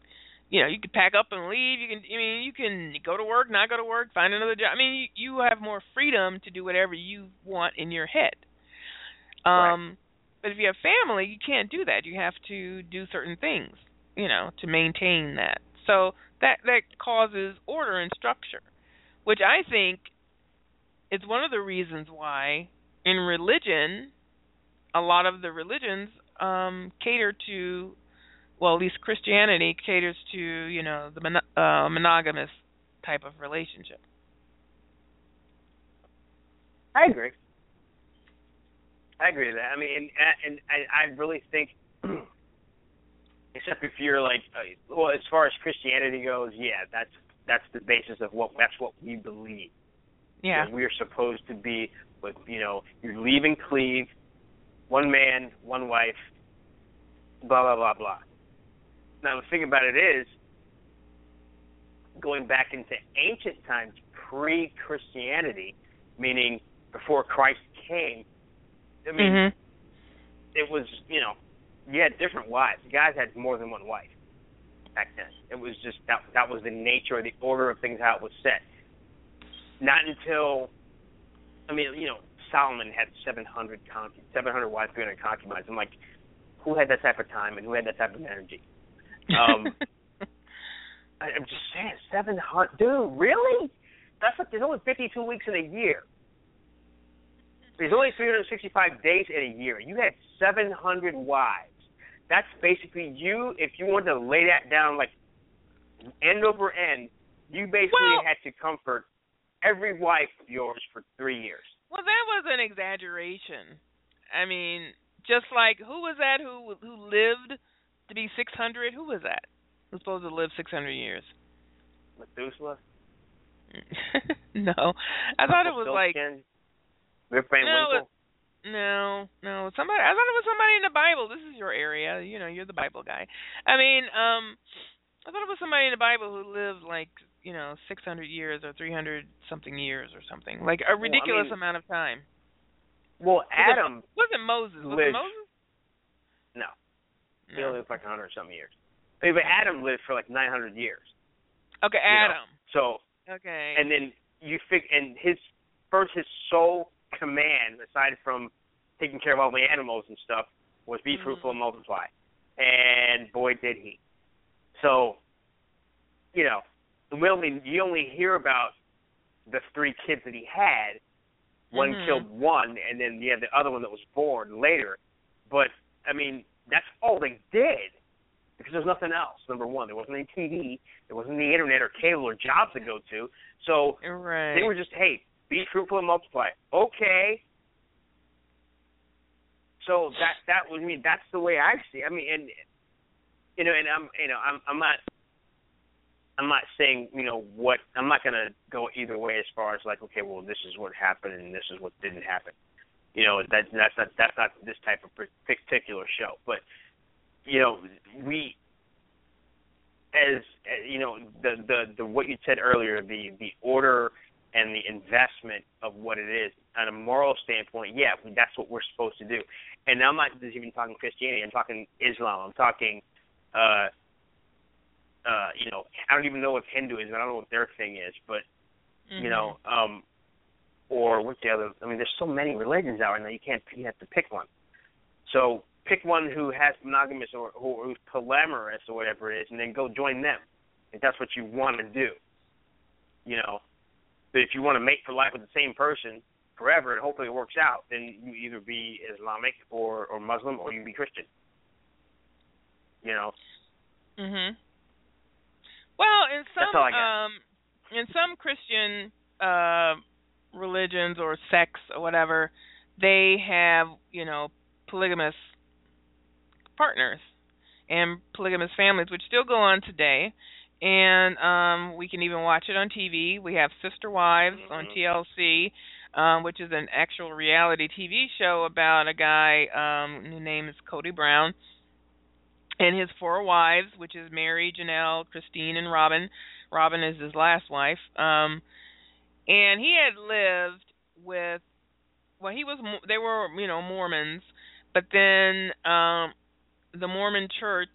you know, you can pack up and leave, you can I mean, you can go to work, not go to work, find another job. I mean, you, you have more freedom to do whatever you want in your head. Um but if you have family, you can't do that. You have to do certain things, you know, to maintain that. So that that causes order and structure, which I think is one of the reasons why in religion a lot of the religions um cater to well at least Christianity caters to, you know, the mono- uh, monogamous type of relationship. I agree. I agree with that. I mean, and, and I, I really think except if you're like, uh, well, as far as Christianity goes, yeah, that's that's the basis of what that's what we believe. Yeah. We are supposed to be with, you know, you're leaving Cleve, one man, one wife, blah blah blah blah. Now the thing about it is, going back into ancient times, pre-Christianity, meaning before Christ came. I mean, Mhm. it was you know, you had different wives. Guys had more than one wife back then. It was just that that was the nature or the order of things how it was set. Not until, I mean, you know, Solomon had 700 conc- 700 wives, 300 concubines. I'm like, who had that type of time and who had that type of energy? Um, I, I'm just saying, 700, dude, really? That's like there's only 52 weeks in a year. There's only 365 days in a year. You had 700 wives. That's basically you. If you wanted to lay that down like end over end, you basically Well- had to comfort every wife of yours for three years. Well, that was an exaggeration. I mean, just like who was that who who lived to be 600? Who was that? Who's supposed to live 600 years? Methuselah. no, I thought it was like Silkskin, Rip Van No, Winkle. no, no. Somebody. I thought it was somebody in the Bible. This is your area. You know, you're the Bible guy. I mean, um, I thought it was somebody in the Bible who lived like you know 600 years or 300 something years or something, like a ridiculous mean- amount of time. Well, Was it- Adam wasn't Moses? Was it Moses? No. He No. only lived like 100 something years. I mean, but Adam lived for like 900 years. Okay, you know. Adam. So, Okay. and then you fig and his first his sole command, aside from taking care of all the animals and stuff, was be Mhm. fruitful and multiply. And boy, did he! So, you know, we only you only hear about the three kids that he had. One Mhm. killed one, and then you have the other one that was born later. But I mean, that's all they did because there's nothing else. Number one, there wasn't any TV, there wasn't the internet or cable or jobs to go to. So right. they were just, hey, be fruitful and multiply. Okay. So that that was I mean that's the way I see. It. I mean, and you know, and I'm you know I'm I'm not I'm not saying you know what I'm not gonna go either way as far as like okay, well this is what happened and this is what didn't happen. You know that that's not that's not this type of particular show, but you know we as you know the the the what you said earlier the the order and the investment of what it is on a moral standpoint yeah that's what we're supposed to do and i'm not just even talking christianity i'm talking islam i'm talking uh uh you know i don't even know what Hindu hinduism i don't know what their thing is but you know um or what's the other i mean there's so many religions out there now you can't you have to pick one so pick one who has monogamous or who, who's polyamorous or whatever it is, and then go join them if that's what you want to do. You know, but if you want to mate for life with the same person forever and hopefully it works out, then you either be Islamic or or Muslim or you be Christian. You know, Mhm. Well, in some all I got. um in some Christian uh religions or sects or whatever, they have, you know, polygamous partners and polygamous families which still go on today. And um we can even watch it on TV. We have Sister Wives on TLC, um, which is an actual reality TV show about a guy um whose name is Cody Brown and his four wives, which is Meri, Janelle, Christine, and Robyn. Robyn is his last wife. Um, and he had lived with, well, he was, they were, you know, Mormons, but then um, the Mormon Church,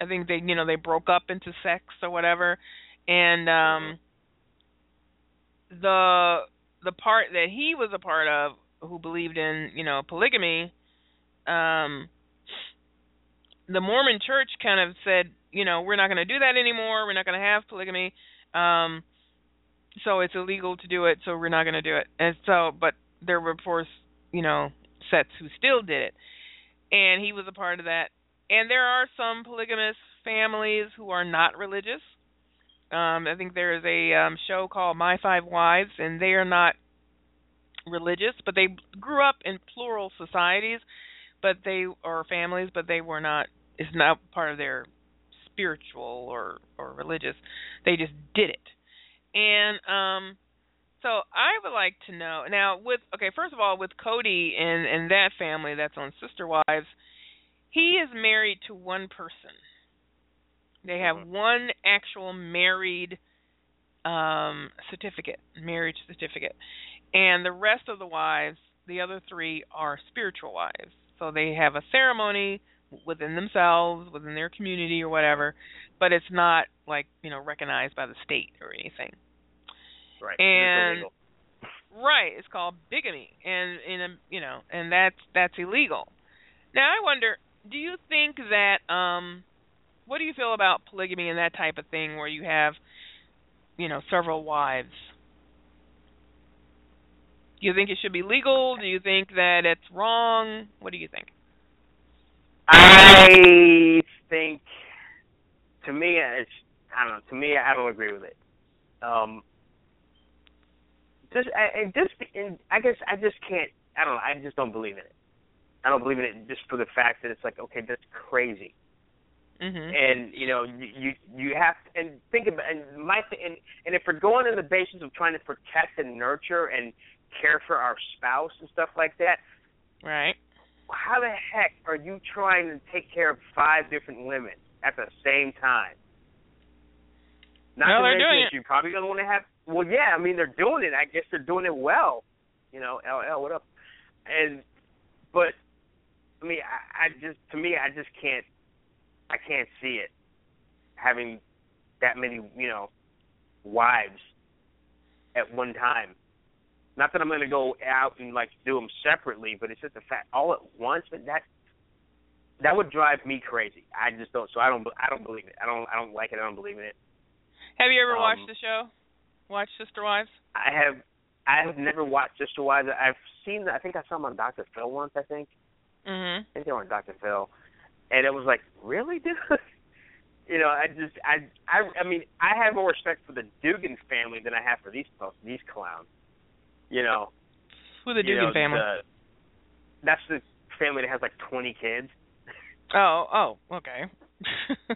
I think they, you know, they broke up into sects or whatever, and um, the the part that he was a part of, who believed in, you know, polygamy, um the Mormon church kind of said, you know, we're not going to do that anymore. We're not going to have polygamy. Um so it's illegal to do it, so we're not going to do it. And so but there were of course, you know, sets who still did it. And he was a part of that. And there are some polygamous families who are not religious. Um I think there is a um show called My Five Wives and they are not religious, but they grew up in plural societies but they or families, but they were not is not part of their spiritual or or religious. They just did it. And um so I would like to know now with okay, first of all with Cody and and that family that's on Sister Wives, he is married to one person. They have Mm-hmm. one actual married um certificate, marriage certificate. And the rest of the wives, the other three are spiritual wives. So they have a ceremony within themselves, within their community or whatever, but it's not like, you know, recognized by the state or anything. Right. And- It's. Right, it's called bigamy, and in a you know, and that's that's illegal. Now I wonder, do you think that um, what do you feel about polygamy and that type of thing, where you have, you know, several wives? Do you think it should be legal? Do you think that it's wrong? What do you think? I think, to me, it's I don't know. To me, I don't agree with it. Um, just I, just and I guess I just can't. I don't know. I just don't believe in it. I don't believe in it just for the fact that it's like okay, that's crazy. Mhm. and you know you you, you have to, and think about and my and and if we're going on the basis of trying to protect and nurture and care for our spouse and stuff like that, Right. How the heck are you trying to take care of five different women at the same time? Not Well, to they're mention doing that it. you're probably to want to have. Well, yeah, I mean they're doing it. I guess they're doing it well. You know, LL, what up? And but I mean, I, I just to me, I just can't. I can't see it having that many, you know, wives at one time. Not that I'm going to go out and like do them separately, but it's just the fact all at once. But that that would drive me crazy. I just don't. So I don't. I don't believe it. I don't. I don't like it. I don't believe in it. Have you ever Um, watched the show? Watched Sister Wives? I have. I have never watched Sister Wives. I've seen. I think I saw them on Dr. Phil once. I think. Mhm. I think they were on Dr. Phil, and it was like, really, dude. you know, I just, I, I, I mean, I have more respect for the Dugan family than I have for these folks, these clowns. You know, Who the you know, family? the- that's the family that has like 20 kids, Oh, oh, okay.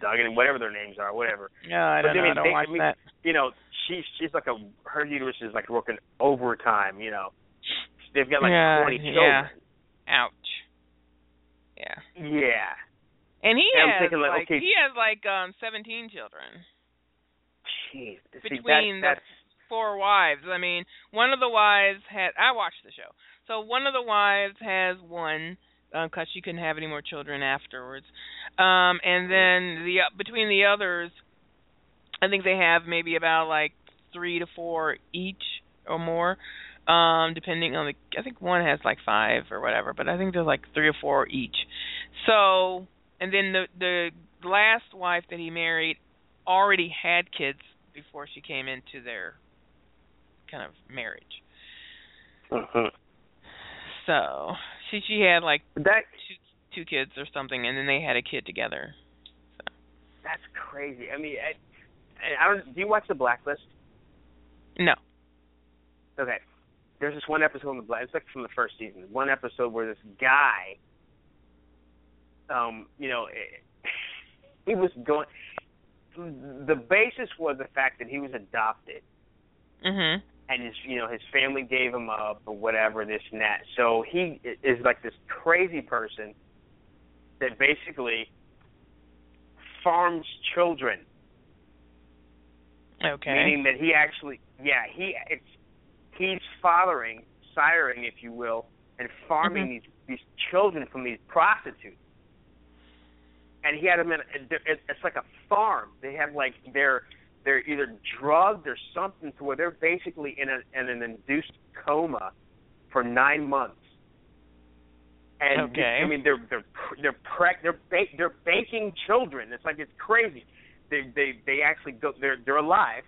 Duggan, whatever their names are, whatever. no, I don't know. mean, I don't they- watch I mean, that. You know, she's she's like a her uterus is like working overtime. You know, they've got like yeah, 20 yeah. children. Ouch. Yeah. Yeah. And he And has thinking, like, like okay- he has like um 17 children Jeez. See, between that, the four wives. I mean, one of the wives had I watched the show. So one of the wives has one because she couldn't have any more children afterwards. Um and then the uh, between the others I think they have maybe about like 3 to 4 each or more. Um depending on the I think one has like 5 or whatever, but I think there's like 3 or 4 each. So, and then the the last wife that he married already had kids before she came into their kind of marriage. Mhm. So she she had like that two two kids or something, and then they had a kid together. That's crazy. I mean, I, I don't. Do you watch the Blacklist? No. Okay. There's this one episode in the Black. It's like from the first season. One episode where this guy, um, you know, eh, he was going. The basis was the fact that he was adopted, Mhm. And his, you know, his family gave him up or whatever, this and that. So he is like this crazy person that basically farms children Okay. meaning that he actually yeah he it's he's fathering siring if you will and farming Mhm. these these children from these prostitutes and he had them in it- it's like a farm they have like they're they're either drugged or something to where they're basically in a in an induced coma for nine months and Okay. I mean they're they're they're preg- they're ba- they're baking children it's like it's crazy they they they actually go they're they're alive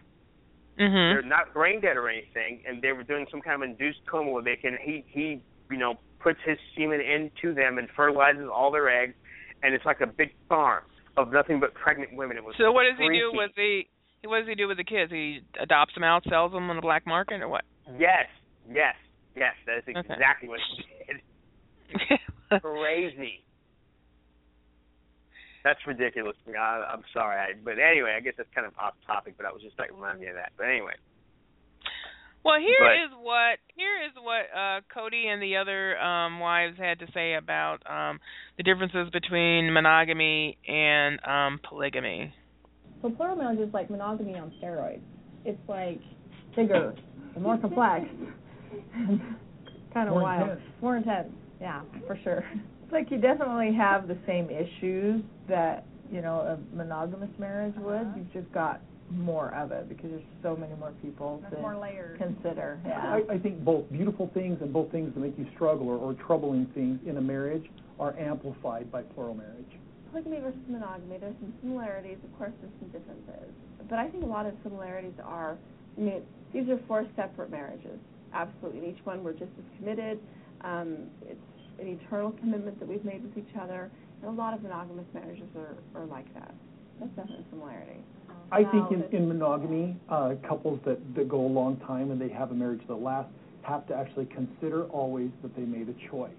Mm-hmm. they're not brain dead or anything, and they were doing some kind of induced coma where they can he he you know puts his semen into them and fertilizes all their eggs, and it's like a big farm of nothing but pregnant women. It was So what does he do with the what does he do with the kids? He adopts them out, sells them on the black market, or what? Yes, yes, yes. That is Okay. exactly what he did. Crazy. That's ridiculous. I, I'm sorry, I, but anyway, I guess that's kind of off topic. But I was just like reminding me of that. But anyway. Well, here But- is what here is what uh, Cody and the other um, wives had to say about um, the differences between monogamy and um, polygamy. So plural marriage is like monogamy on steroids. It's like bigger and more complex. kind of More wild. intense. More intense. Yeah, for sure. It's like you definitely have the same issues that you know a monogamous marriage would. Uh-huh. You've just got more of it because there's so many more people There's to more layers. consider. Yeah. I, I think both beautiful things and both things that make you struggle or, or troubling things in a marriage are amplified by plural marriage. Polygamy versus monogamy, there's some similarities. Of course, there's some differences. But I think a lot of similarities are, I mean, these are four separate marriages. Absolutely. In each one, we're just as committed. Um, it's an eternal commitment that we've made with each other. And a lot of monogamous marriages are, are like that. That's definitely a similarity. I think in, in monogamy, uh, couples that, that go a long time and they have a marriage that lasts have to actually consider always that they made a choice.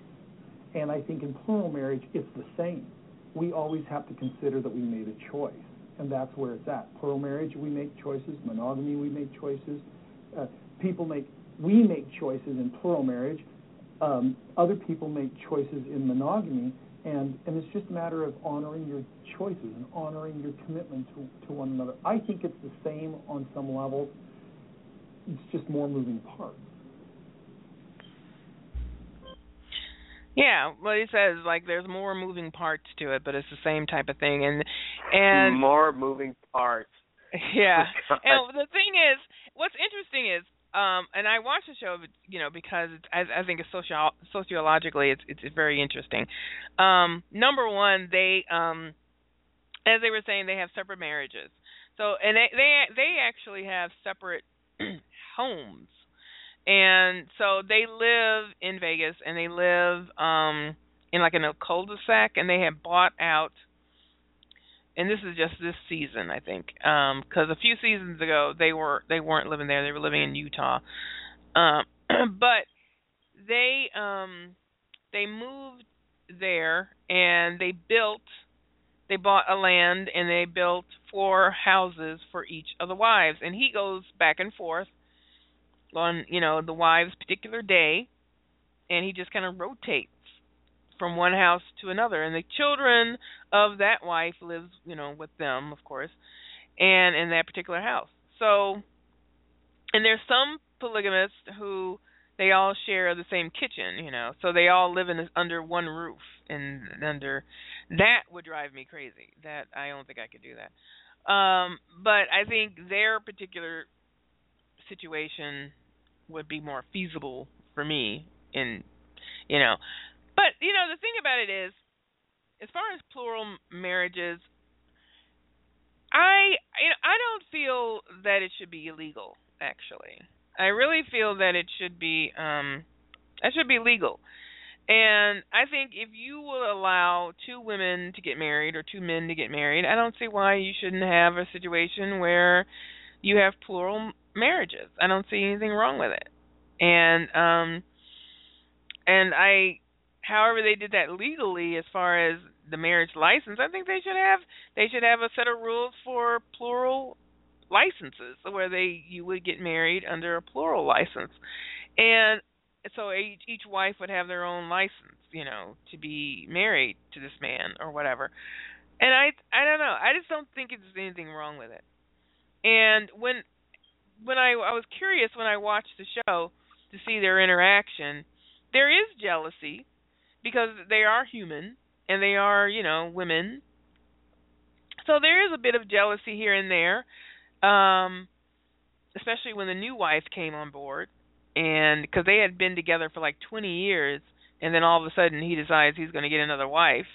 And I think in plural marriage, it's the same. We always have to consider that we made a choice, and that's where it's at. Plural marriage, we make choices. Monogamy, we make choices. Uh, people make, we make choices in plural marriage. Um, other people make choices in monogamy, and, and it's just a matter of honoring your choices and honoring your commitment to, to one another. I think it's the same on some levels. It's just more moving parts. Yeah, well, he says like there's more moving parts to it, but it's the same type of thing, and and more moving parts. yeah, God. and the thing is, what's interesting is, um, and I watch the show, you know, because it's, I, I think it's socio sociologically it's it's very interesting. Um, number one, they um, as they were saying, they have separate marriages. So, and they they they actually have separate homes, and so they live in Vegas, and they live um in like in a cul-de-sac, and they have bought out. And this is just this season, I think, because a few seasons ago they were they weren't living there; they were living in Utah. Um, but they um they moved there and they built they bought a land and they built four houses for each of the wives and he goes back and forth on you know the wives particular day and he just kind of rotates from one house to another. And the children of that wife lives you know with them of course and in that particular house. So and there's some polygamists who they all share the same kitchen you know so they all live in this, under one roof and under that would drive me crazy that i don't think i could do that. Um but i think their particular situation would be more feasible for me in you know. But you know the thing about it is as far as plural marriages i you know i don't feel that it should be illegal actually. I really feel that it should be um that should be legal. And I think if you will allow two women to get married or two men to get married, I don't see why you shouldn't have a situation where you have plural marriages. I don't see anything wrong with it. And um and I however they did that legally as far as the marriage license, I think they should have they should have a set of rules for plural licenses where they you would get married under a plural license. And so each, each wife would have their own license, you know, to be married to this man or whatever. And I I don't know. I just don't think there's anything wrong with it. And when when I I was curious when I watched the show to see their interaction, there is jealousy because they are human and they are, you know, women. So there is a bit of jealousy here and there. Um especially when the new wife came on board and because they had been together for like 20 years and then all of a sudden he decides he's going to get another wife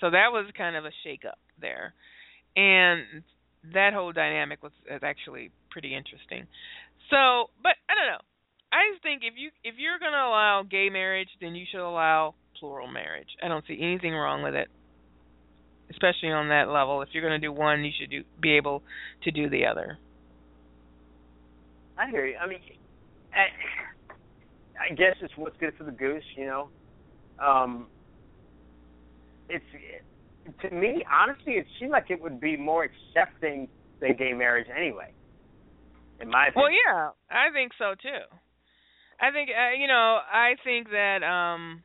so that was kind of a shake up there and that whole dynamic was actually pretty interesting so but i don't know i just think if you if you're going to allow gay marriage then you should allow plural marriage i don't see anything wrong with it especially on that level if you're going to do one you should do be able to do the other I hear you. I mean, I, I guess it's what's good for the goose, you know. Um, it's to me, honestly, it seemed like it would be more accepting than gay marriage anyway. In my opinion. Well, yeah, I think so too. I think uh, you know, I think that um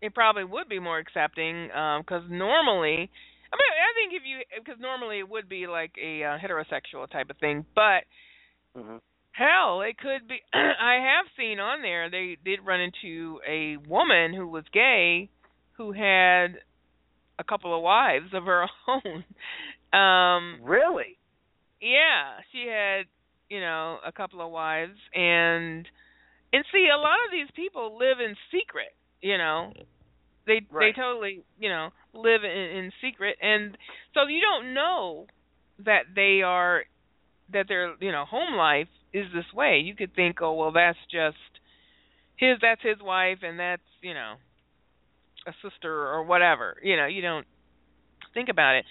it probably would be more accepting because normally, I mean, I think if you because normally it would be like a uh, heterosexual type of thing, but mm-hmm. hell, it could be. I have seen on there they did run into a woman who was gay who had a couple of wives of her own. um Really? Yeah, she had, you know, a couple of wives and and see a lot of these people live in secret, you know. They right. they totally, you know, live in, in secret and so you don't know that they are that their, you know, home life is this way. You could think, "Oh, well that's just his that's his wife and that's, you know, a sister or whatever. You know, you don't think about it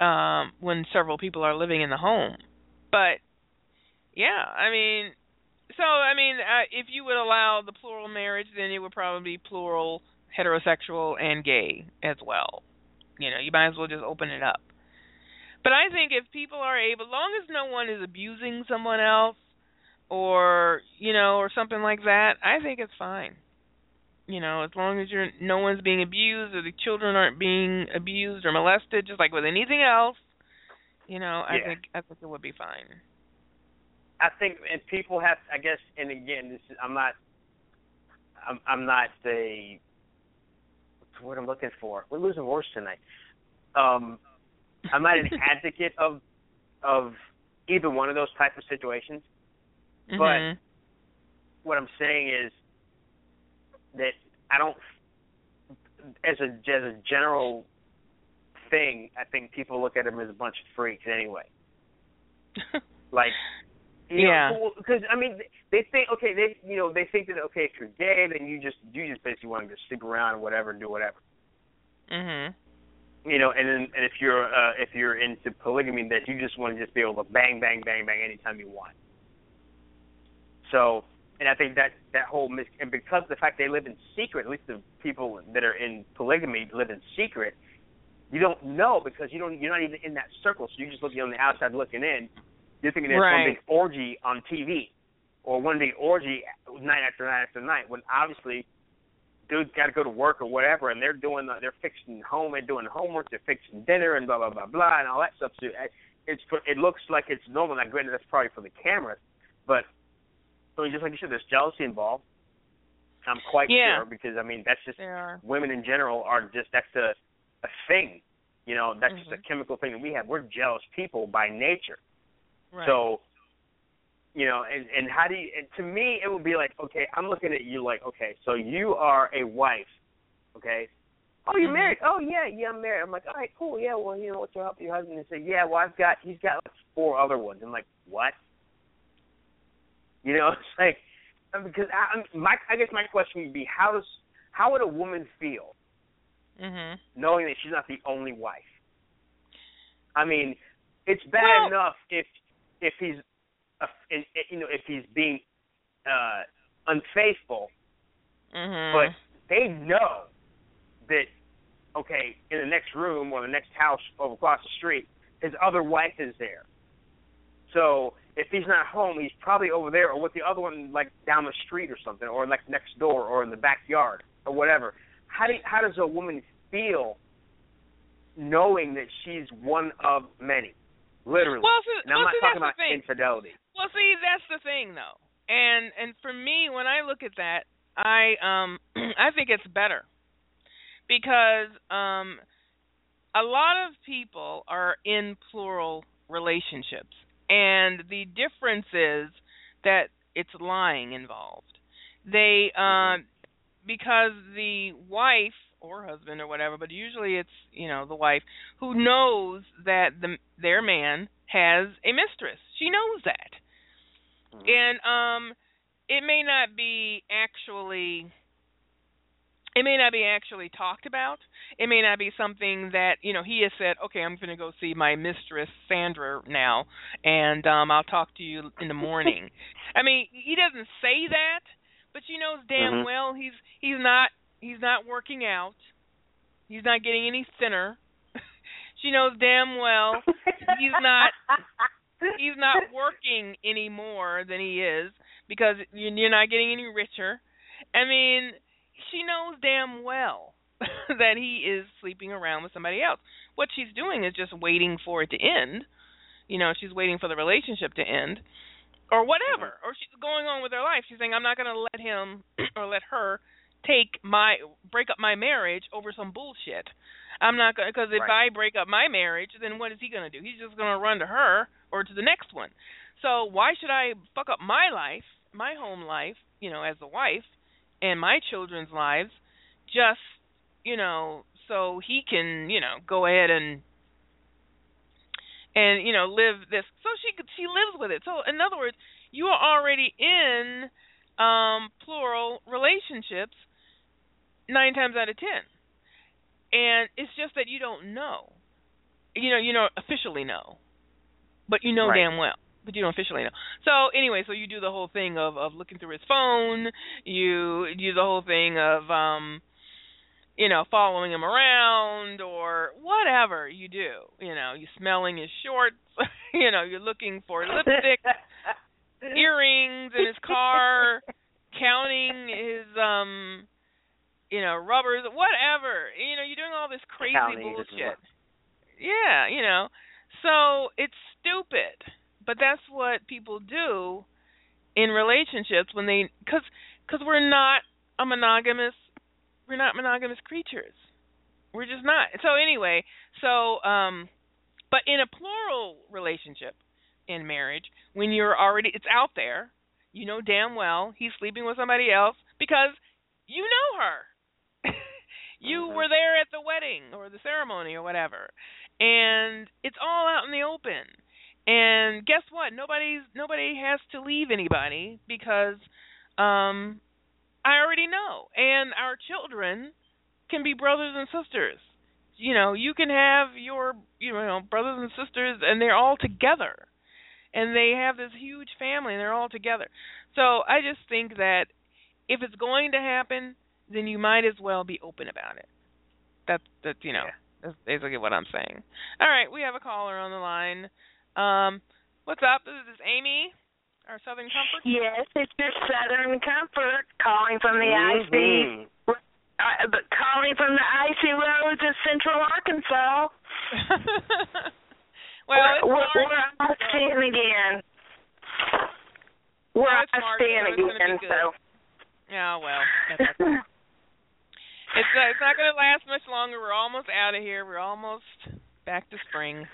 um when several people are living in the home. But yeah, I mean, so I mean, uh, if you would allow the plural marriage, then it would probably be plural heterosexual and gay as well. You know, you might as well just open it up. But I think if people are able, as long as no one is abusing someone else, or you know, or something like that, I think it's fine you know, as long as you're no one's being abused or the children aren't being abused or molested, just like with anything else, you know, I yeah. think I think it would be fine. I think, and people have, I guess, and again, this is, I'm not, I'm, I'm not the, what I'm looking for. We're losing words tonight. Um, I'm not an advocate of, of either one of those type of situations, mm-hmm. but what I'm saying is that I don't, as a as a general thing, I think people look at them as a bunch of freaks anyway. like, you yeah, because I mean, they think okay, they you know they think that okay, if you're gay, then you just you just basically want to just stick around and whatever and do whatever. Mhm. You know, and then and if you're uh, if you're into polygamy, that you just want to just be able to bang bang bang bang anytime you want. So and I think that that whole mis- and because of the fact they live in secret, at least the people that are in polygamy live in secret. You don't know because you don't you're not even in that circle, so you're just looking on the outside looking in. You're thinking there's right. one big orgy on TV, or one big orgy night after night after night. When obviously, dude's got to go to work or whatever, and they're doing the, they're fixing home, they're doing homework, they're fixing dinner, and blah blah blah blah, and all that stuff. So it's it looks like it's normal. Now, granted, that's probably for the cameras, but so just like you said, there's jealousy involved. I'm quite yeah. sure because I mean that's just women in general are just that's a a thing. You know, that's mm-hmm. just a chemical thing that we have. We're jealous people by nature. Right. So you know, and and how do you? And to me, it would be like, okay, I'm looking at you like, okay, so you are a wife, okay. Oh, you're mm-hmm. married? Oh, yeah, yeah, I'm married. I'm like, all right, cool, yeah. Well, you know, what's your help your husband? And say, yeah, well, I've got, he's got like four other ones. I'm like, what? You know, it's like because I, my I guess my question would be how does how would a woman feel mm-hmm. knowing that she's not the only wife? I mean, it's bad well, enough if if he's you know if he's being uh unfaithful, mm-hmm. but they know that okay in the next room or the next house over across the street his other wife is there. So if he's not home, he's probably over there or with the other one like down the street or something, or like next door or in the backyard or whatever. How do how does a woman feel knowing that she's one of many? Literally. Well, so, and I'm well, not see, talking that's about infidelity. Well, see, that's the thing though. And and for me when I look at that, I um I think it's better. Because um a lot of people are in plural relationships and the difference is that it's lying involved. They um because the wife or husband or whatever, but usually it's, you know, the wife who knows that the their man has a mistress. She knows that. Mm-hmm. And um it may not be actually it may not be actually talked about. It may not be something that you know he has said. Okay, I'm going to go see my mistress Sandra now, and um I'll talk to you in the morning. I mean, he doesn't say that, but she knows damn Mhm. well he's he's not he's not working out. He's not getting any thinner. She knows damn well he's not he's not working any more than he is because you're not getting any richer. I mean, she knows damn well that he is sleeping around with somebody else. What she's doing is just waiting for it to end. You know, she's waiting for the relationship to end or whatever. Mm-hmm. Or she's going on with her life. She's saying I'm not going to let him or let her take my break up my marriage over some bullshit. I'm not going because if Right. I break up my marriage, then what is he going to do? He's just going to run to her or to the next one. So why should I fuck up my life, my home life, you know, as a wife, and my children's lives, just you know, so he can, you know, go ahead and and you know live this. So she could- she lives with it. So in other words, you are already in um plural relationships nine times out of ten and it's just that you don't know. You know, you don't officially know, but you know Right. damn well. But you don't officially know. So anyway, so you do the whole thing of of looking through his phone. You do the whole thing of um, you know, following him around or whatever you do. You know, you smelling his shorts. you know, you're looking for lipstick, earrings in his car, counting his um you know, rubbers, whatever. You know, you're doing all this crazy bullshit. Yeah, you know. So it's stupid. But that's what people do in relationships when they cuz cuz we're not a monogamous we're not monogamous creatures. We're just not. So anyway, so um but in a plural relationship in marriage, when you're already it's out there, you know damn well he's sleeping with somebody else because you know her. You were there at the wedding or the ceremony or whatever. And it's all out in the open. And guess what? Nobody's nobody has to leave anybody because um I already know. And our children can be brothers and sisters. You know, you can have your you know brothers and sisters and they're all together. And they have this huge family and they're all together. So I just think that if it's going to happen, then you might as well be open about it. That's that's you know, that's basically what I'm saying. All right, we have a caller on the line. Um what's up? This is Amy, our Southern Comfort. Yes, it's your Southern Comfort calling from the icy, Mhm. uh, but calling from the icy roads of Central Arkansas. well, it's we're, March, we're I so- again. We're Well, it's I March, stand so it's gonna be again. So. Yeah, well, that's okay. It's uh, it's not going to last much longer. We're almost out of here. We're almost back to spring.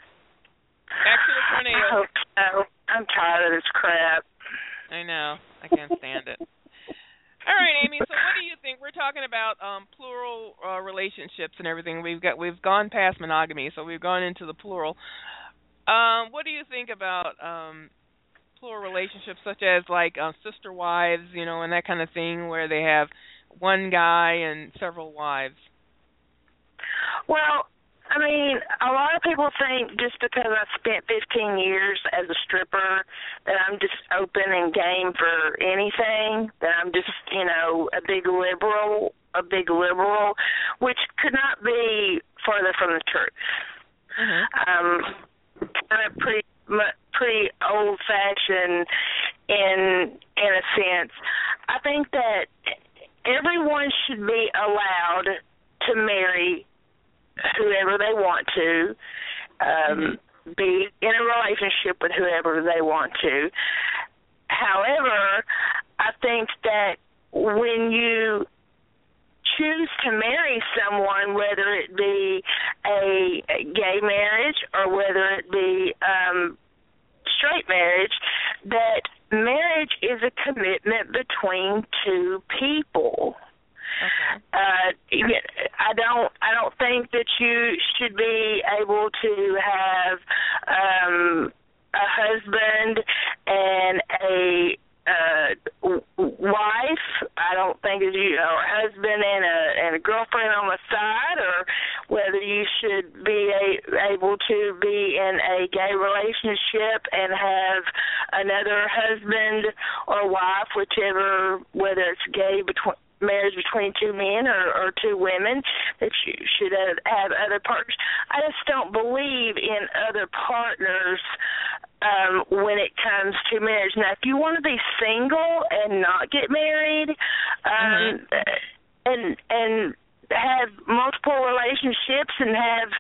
Back to the I tornado. hope so. I'm tired of this crap. I know. I can't stand it. All right, Amy. So, what do you think? We're talking about um, plural uh, relationships and everything. We've got we've gone past monogamy, so we've gone into the plural. Um, what do you think about um, plural relationships, such as like uh, sister wives, you know, and that kind of thing, where they have one guy and several wives? Well, I mean, a lot of people think just because I spent 15 years as a stripper that I'm just open and game for anything, that I'm just, you know, a big liberal, a big liberal, which could not be further from the truth. Um, kind of pretty, pretty old-fashioned in in a sense. I think that everyone should be allowed to marry whoever they want to, um, be in a relationship with whoever they want to. However, I think that when you choose to marry someone, whether it be a, a gay marriage or whether it be um, straight marriage, that marriage is a commitment between two people. Uh, I don't. I don't think that you should be able to have um, a husband and a uh wife i don't think that you or a husband and a and a girlfriend on the side or whether you should be a, able to be in a gay relationship and have another husband or wife whichever whether it's gay between marriage between two men or, or two women that you should have, have other partners. I just don't believe in other partners um when it comes to marriage. Now if you want to be single and not get married um and and have multiple relationships and have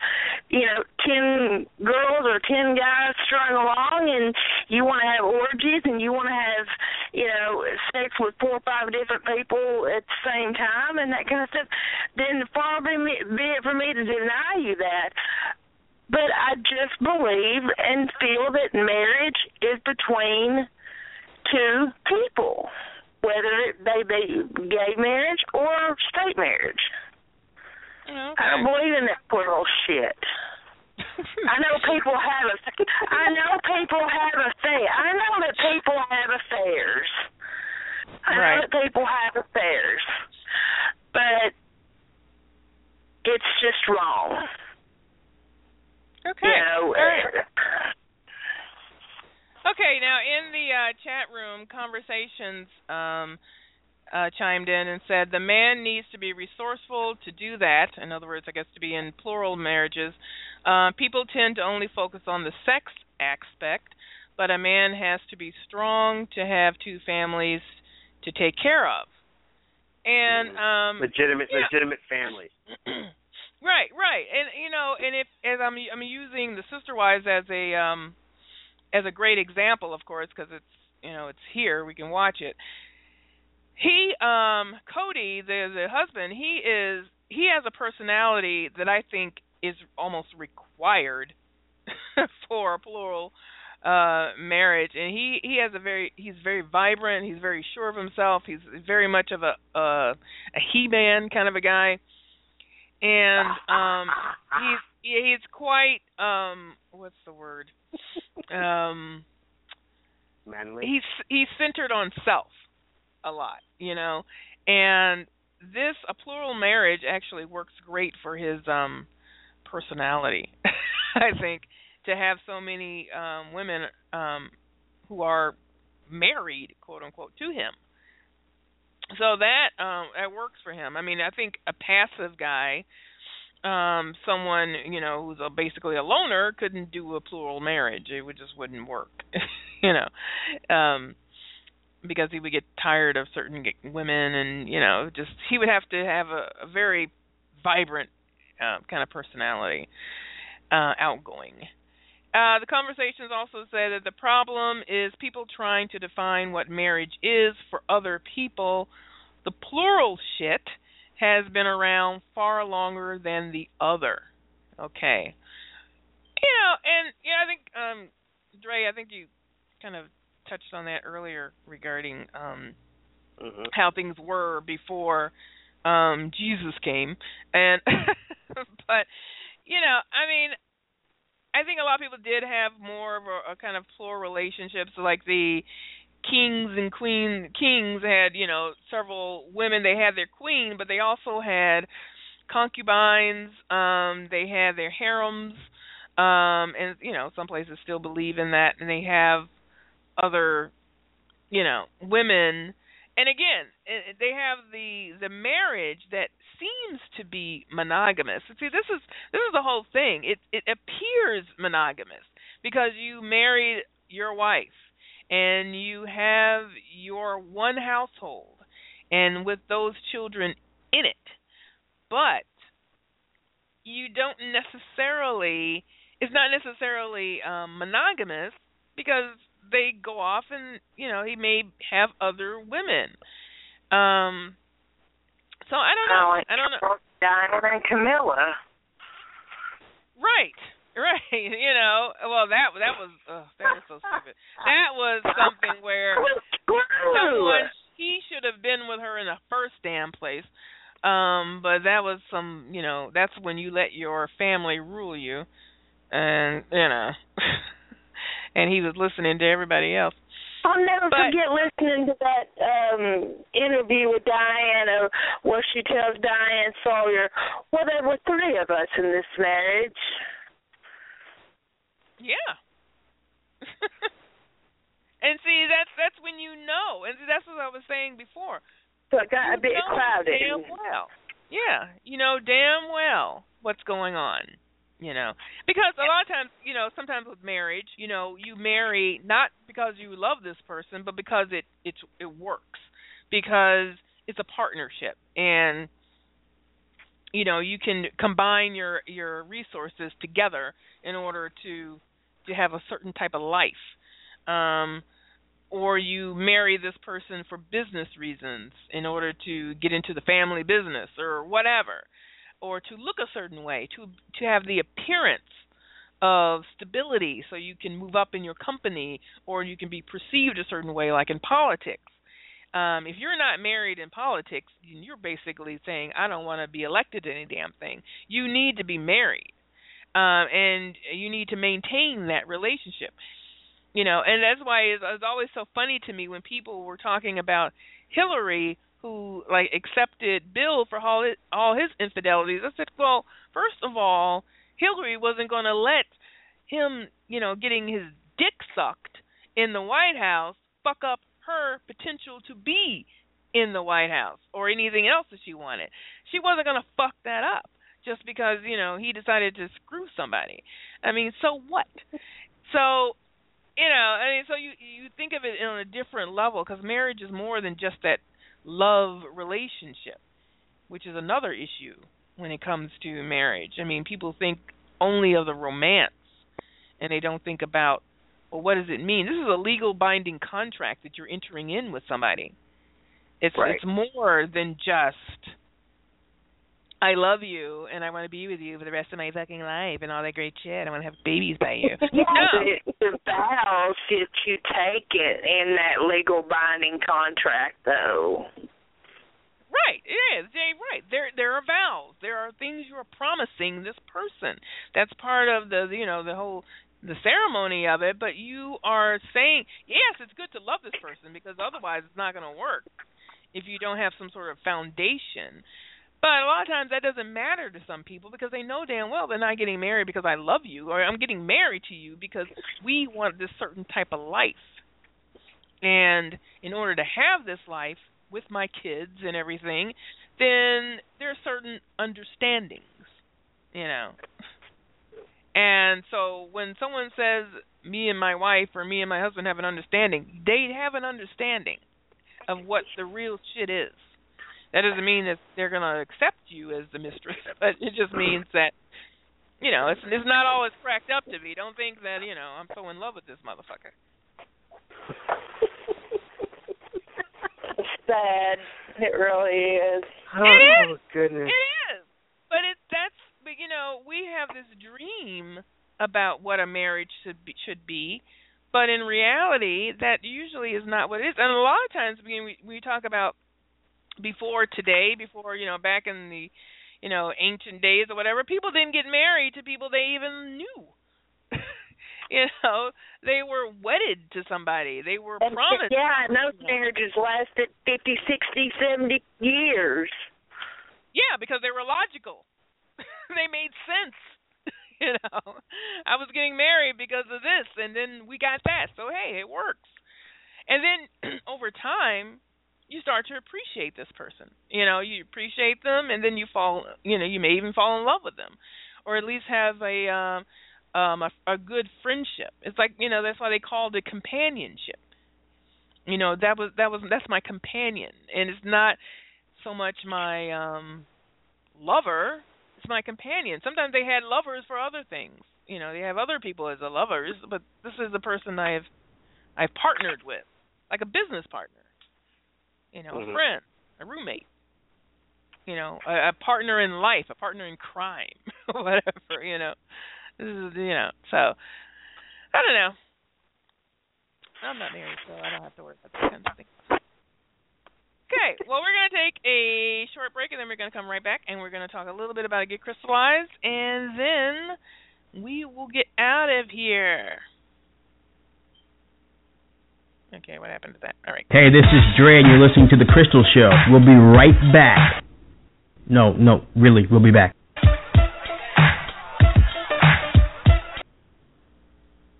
you know ten girls or ten guys strung along and you want to have orgies and you want to have you know sex with four or five different people at the same time and that kind of stuff then far be, me, be it for me to deny you that. But I just believe and feel that marriage is between two people whether they be gay marriage or straight marriage Okay. I don't believe in that plural shit. I know people have a. I know people have affairs. I know that people have affairs. I know Right. that people have affairs, but it's just wrong. Okay. You know, right. Okay, now in the uh, chat room, conversations um, uh, chimed in and said the man needs to be resourceful to do that. In other words, I guess to be in plural marriages. Uh, people tend to only focus on the sex aspect, but a man has to be strong to have two families to take care of. And um, legitimate, yeah. legitimate families. right, right, and you know, and if as I'm I'm using the sister wives as a um as a great example, of course, because it's you know it's here, we can watch it. He, um, Cody, the the husband, he is he has a personality that I think is almost required for a plural uh marriage. And he he has a very he's very vibrant. He's very sure of himself. He's very much of a uh a he man kind of a guy. And um he's he's quite um what's the word? Um Manly. he's he's centered on self a lot you know? And this a plural marriage actually works great for his um personality i think to have so many um women um who are married quote unquote to him. So that um that works for him. I mean i think a passive guy um someone you know who's a, basically a loner couldn't do a plural marriage. It would just wouldn't work you know? Um because he would get tired of certain women and you know just he would have to have a, a very vibrant uh, kind of personality uh outgoing uh, the conversations also say that the problem is people trying to define what marriage is for other people. The plural shit has been around far longer than the other. Okay. You know, and yeah, I think um Dre, I think you kind of touched on that earlier regarding um hmm how things were before um Jesus came. And but you know, I mean I think a lot of people did have more of a, a kind of plural relationships like the kings and queen kings had, you know, several women, they had their queen, but they also had concubines, um they had their harems um and you know, some places still believe in that and they have other you know, women and again, they have the the marriage that seems to be monogamous. See, this is this is the whole thing. It it appears monogamous because you married your wife and you have your one household and with those children in it. But you don't necessarily it's not necessarily um monogamous because they go off and you know he may have other women. Um so i don't know. Like i don't know. Diana and Camilla. right. Right. You know well that that was uh, that was so stupid. That was something where someone he should have been with her in the first damn place. Um but that was some you know that's when you let your family rule you. And you know and he was listening to everybody else I'll never But- forget listening to that um interview with Diana where she tells Diane Sawyer, Well there were three of us in this marriage. Yeah. and see, that's that's when you know, and see that's what I was saying before. So it got a bit clouded. Damn well. Yeah, you know damn well what's going on. You know, because a lot of times, you know, sometimes with marriage, you know, you marry not because you love this person, but because it it's it works. Because it's a partnership. And you know you can combine your your resources together in order to to have a certain type of life. Um or you marry this person for business reasons in order to get into the family business or whatever or to look a certain way to to have the appearance of stability so you can move up in your company or you can be perceived a certain way like in politics. Um if you're not married in politics you're basically saying i don't want to be elected to any damn thing. You need to be married um and you need to maintain that relationship. You know and that's why it's, it's always so funny to me when people were talking about hillary who like accepted bill for all his, all his infidelities i said well first of all hillary wasn't going to let him you know getting his dick sucked in the white house fuck up her potential to be in the White House or anything else that she wanted. She wasn't going to fuck that up just because, you know, he decided to screw somebody. I mean, so what? So, you know, I mean, so you you think of it on a different level cuz marriage is more than just that love relationship, which is another issue when it comes to marriage. I mean, people think only of the romance and they don't think about well, what does it mean? This is a legal binding contract that you're entering in with somebody. It's Right. it's more than just I love you and I want to be with you for the rest of my fucking life and all that great shit. I want to have babies by you. Yeah, no. the, the vows that you take it in that legal binding contract, though. Right, it is. Yeah, right. There there are vows. There are things you are promising this person. That's part of the you know, the whole the ceremony of it, but you are saying, yes, it's good to love this person because otherwise it's not going to work if you don't have some sort of foundation. But a lot of times that doesn't matter to some people because they know damn well they're not getting married because I love you or I'm getting married to you because we want this certain type of life. And in order to have this life with my kids and everything, then there are certain understandings, you know. And so when someone says me and my wife or me and my husband have an understanding, they have an understanding of what the real shit is. That doesn't mean that they're going to accept you as the mistress, but it just means that you know, it's it's not all it's cracked up to be. Don't think that, you know, I'm so in love with this motherfucker. Sad. It really is. Oh, it is. Oh, goodness. It is. But it that's but you know, we have this dream about what a marriage should be should be, but in reality that usually is not what it is. And a lot of times we we, we talk about before today, before, you know, back in the you know, ancient days or whatever, people didn't get married to people they even knew. you know, they were wedded to somebody. They were And, promised. yeah, and those marriages lasted fifty, sixty, seventy years. Yeah, because they were logical. they made sense. you know, I was getting married because of this, and then we got that. So hey, it works. And then over time, you start to appreciate this person. You know, you appreciate them, and then you fall. You know, you may even fall in love with them, or at least have a um, um a, a good friendship. It's like you know that's why they called it companionship. You know that was that was that's my companion, and it's not so much my um lover it's my companion sometimes they had lovers for other things you know they have other people as a lovers but this is the person i've i've partnered with like a business partner you know Mhm. a friend a roommate you know a, a partner in life a partner in crime whatever you know this is you know so i don't know i'm not married so i don't have to worry about those kinds of things Okay, well, we're going to take a short break and then we're going to come right back and we're going to talk a little bit about Get Crystallized and then we will get out of here. Okay, what happened to that? All right. Hey, this is Dre, and you're listening to The Crystal Show. We'll be right back. No, no, really, we'll be back.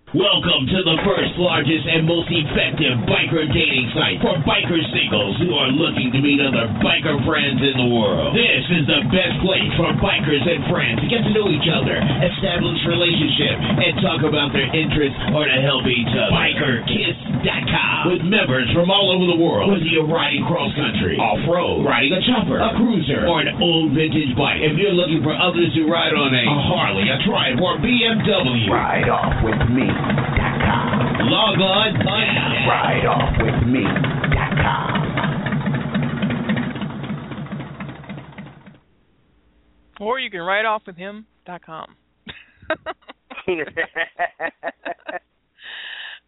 Welcome to the first, largest, and most effective biker dating site for biker singles who are looking to meet other biker friends in the world. This is the best place for bikers and friends to get to know each other, establish relationships, and talk about their interests or to help each other. BikerKiss.com with members from all over the world. Whether you're riding cross country, off road, riding a chopper, a cruiser, or an old vintage bike. If you're looking for others who ride on a, a Harley, a Triumph, or BMW, ride off with me. Log on now. RideOffWithMe.com. Or you can write off with him.com.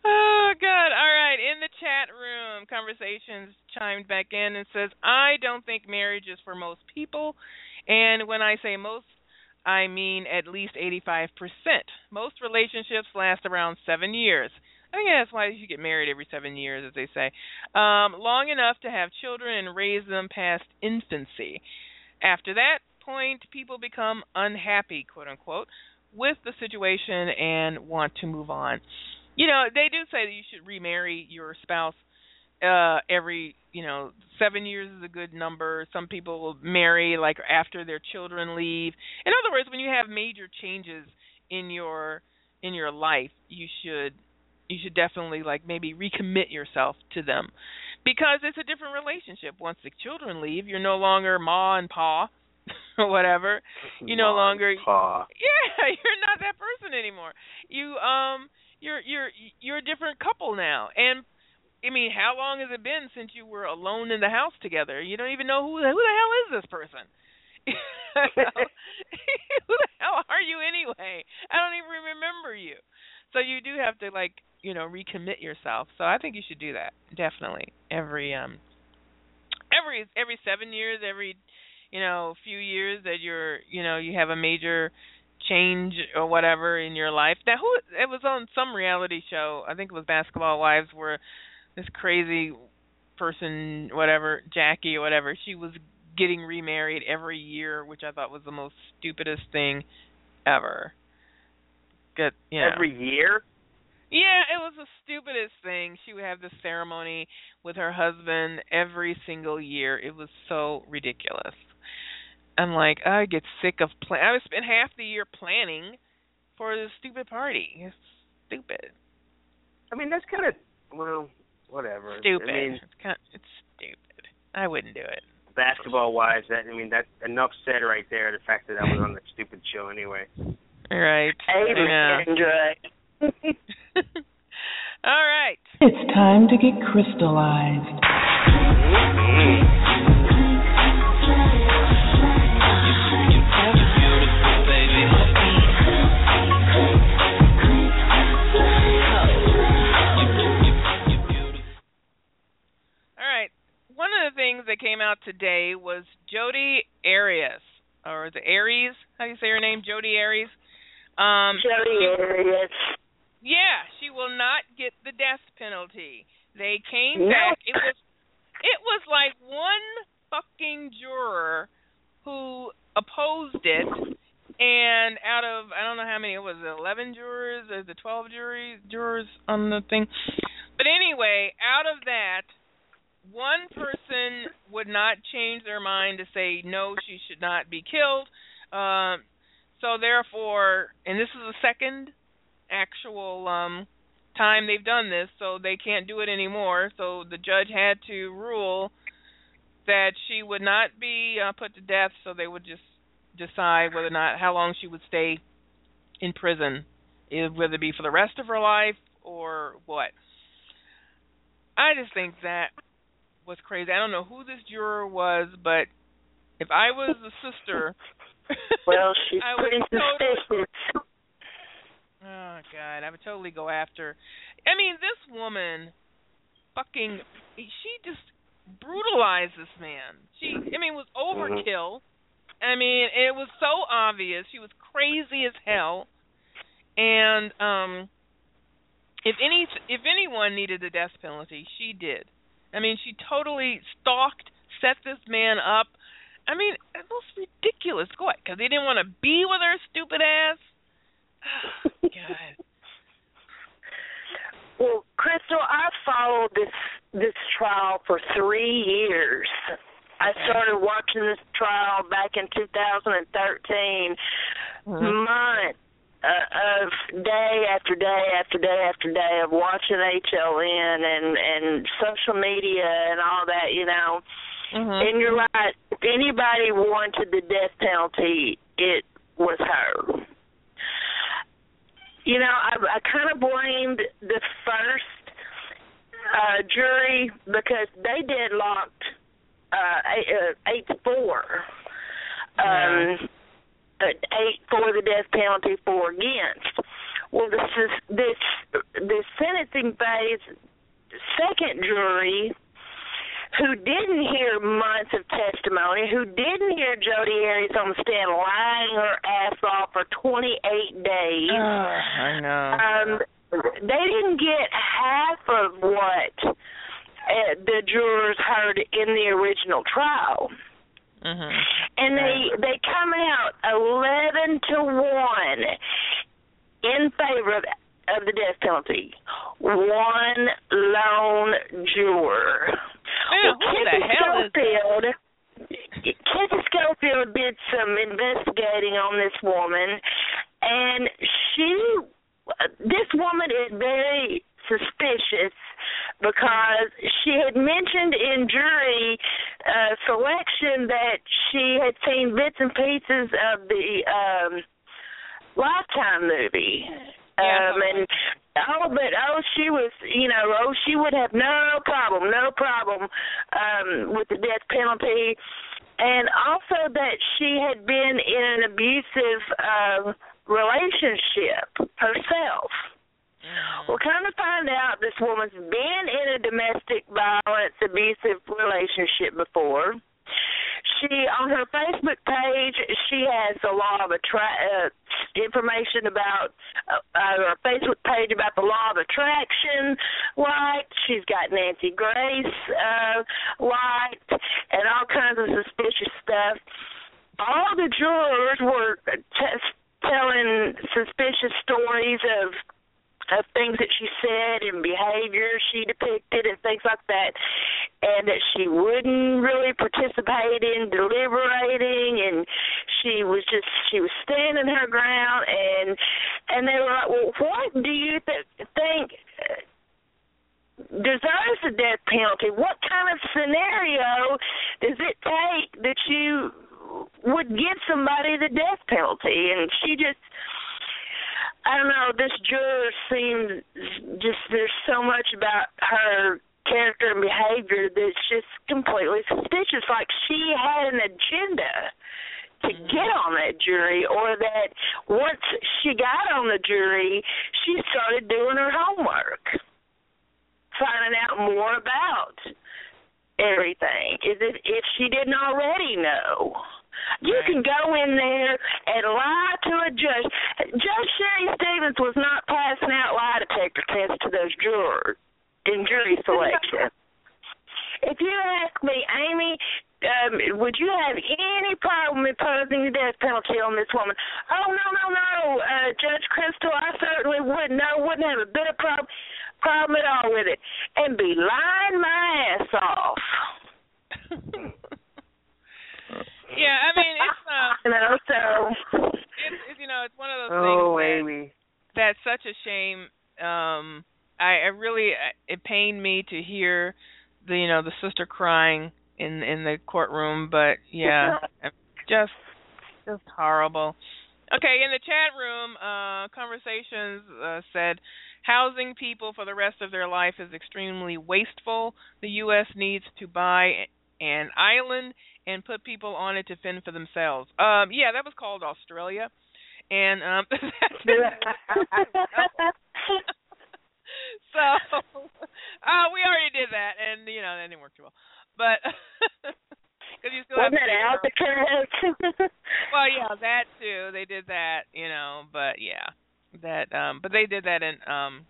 oh God! All right, in the chat room, conversations chimed back in and says, "I don't think marriage is for most people, and when I say most, I mean at least 85%. Most relationships last around seven years. I think that's why you get married every seven years, as they say. Um, long enough to have children and raise them past infancy. After that point, people become unhappy, quote unquote, with the situation and want to move on. You know, they do say that you should remarry your spouse uh every you know seven years is a good number. Some people will marry like after their children leave. In other words when you have major changes in your in your life you should you should definitely like maybe recommit yourself to them. Because it's a different relationship. Once the children leave you're no longer ma and pa or whatever. You no longer pa. yeah you're not that person anymore. You um you're you're you're a different couple now. And I mean, how long has it been since you were alone in the house together? You don't even know who who the hell is this person. who the hell are you anyway? I don't even remember you. So you do have to like, you know, recommit yourself. So I think you should do that. Definitely. Every um every every 7 years, every you know, few years that you're, you know, you have a major change or whatever in your life. Now who it was on some reality show, I think it was Basketball Wives where this crazy person, whatever, Jackie or whatever, she was getting remarried every year, which I thought was the most stupidest thing ever. Good, you know. Every year? Yeah, it was the stupidest thing. She would have this ceremony with her husband every single year. It was so ridiculous. I'm like, oh, I get sick of plan. I would spend half the year planning for this stupid party. It's stupid. I mean, that's kind of well, whatever. Stupid. I mean, it's kind it's stupid. I wouldn't do it. basketball wives, that I mean, that's enough said right there. The fact that I was on that stupid show anyway. Right. Amen, Yeah. All right. It's time to get crystallized. Mm-hmm. Of the things that came out today was Jodi Arias, or the Aries. How do you say her name? Jodi Aries. Um, Jodi Arias. Yeah, she will not get the death penalty. They came No. back. It was it was like one fucking juror who opposed it and out of I don't know how many it was eleven jurors or the twelve jury jurors on the thing. But anyway, out of that one person would not change their mind to say no, she should not be killed. Um, so therefore, and this is the second actual um, time they've done this, so they can't do it anymore. So the judge had to rule that she would not be uh, put to death. So they would just decide whether or not how long she would stay in prison, whether it be for the rest of her life or what. I just think that was crazy. I don't know who this juror was, but if I was the sister, Well, she's I would pretty totally. Oh God, I would totally go after. I mean, this woman, fucking, she just brutalized this man. She, I mean, it was overkill. I mean, it was so obvious. She was crazy as hell. And um, if any, if anyone needed the death penalty, she did. I mean, she totally stalked, set this man up. I mean, it was ridiculous. What? Because he didn't want to be with her stupid ass. Oh, God. well, Crystal, I followed this this trial for three years. I started watching this trial back in 2013. Mm-hmm. Months uh, of day after day after day after day of watching HLN and and social media and all that, you know. Mhm. And you're right. If anybody wanted the death penalty, it was her. You know, I, I kind of blamed the first uh, jury because they deadlocked uh, eight, uh, eight four. Um, eight for the death penalty, four against. Well, this is this this sentencing phase second jury who didn't hear months of testimony, who didn't hear Jodi Arias on the stand lying her ass off for 28 days. I know. Um, they didn't get half of what uh, the jurors heard in the original trial. Mhm. And they they come out eleven to one in favor of, of the death penalty. One lone juror. Man, the Kissy hell is that? Schofield, Kissy Schofield did some investigating on this woman, and she, this woman is very suspicious because she had mentioned in jury uh, selection that she had seen bits and pieces of the um Lifetime movie. Yeah. Um and oh but oh she was you know, oh she would have no problem, no problem um with the death penalty and also that she had been in an abusive uh relationship herself. Well, kind of find out this woman's been in a domestic violence abusive relationship before. She on her Facebook page she has a law of attract uh, information about uh, uh, her Facebook page about the law of attraction liked. She's got Nancy Grace uh, liked and all kinds of suspicious stuff. All the jurors were t- telling suspicious stories of things that she said and behavior she depicted and things like that. And that she wouldn't really participate in deliberating. And she was just she was standing her ground. And and they were like well what do you th- think deserves the death penalty? What kind of scenario does it take that you would give somebody the death penalty? And she just I don't know, this juror seems just there's so much about her character and behavior that's just completely suspicious. Like she had an agenda to mm-hmm. get on that jury or that once she got on the jury she started doing her homework. Finding out more about everything. Is it if she didn't already know? You can go in there and lie to a judge. Judge Sherry Stephens was not passing out lie detector tests to those jurors in jury selection. if you ask me, Amy, um, would you have any problem imposing the death penalty on this woman? Oh no, no, no, uh, Judge Crystal, I certainly wouldn't. No, wouldn't have a bit of problem problem at all with it, and be lying my ass off. Yeah, I mean it's uh You know, so it's, it's you know it's one of those Oh, things Amy. that, that's such a shame. Um, I, I really it pained me to hear the you know the sister crying in in the courtroom, but yeah, just just horrible. Okay, in the chat room, uh, conversations uh, said housing people for the rest of their life is extremely wasteful. The U.S. needs to buy an island and put people on it to fend for themselves. Um, yeah, that was called Australia, and um, so uh, we already did that, and you know that didn't work too well. But because you still wasn't have to that own- well, yeah, that too. They did that, you know, but yeah, that. Um, but they did that in um,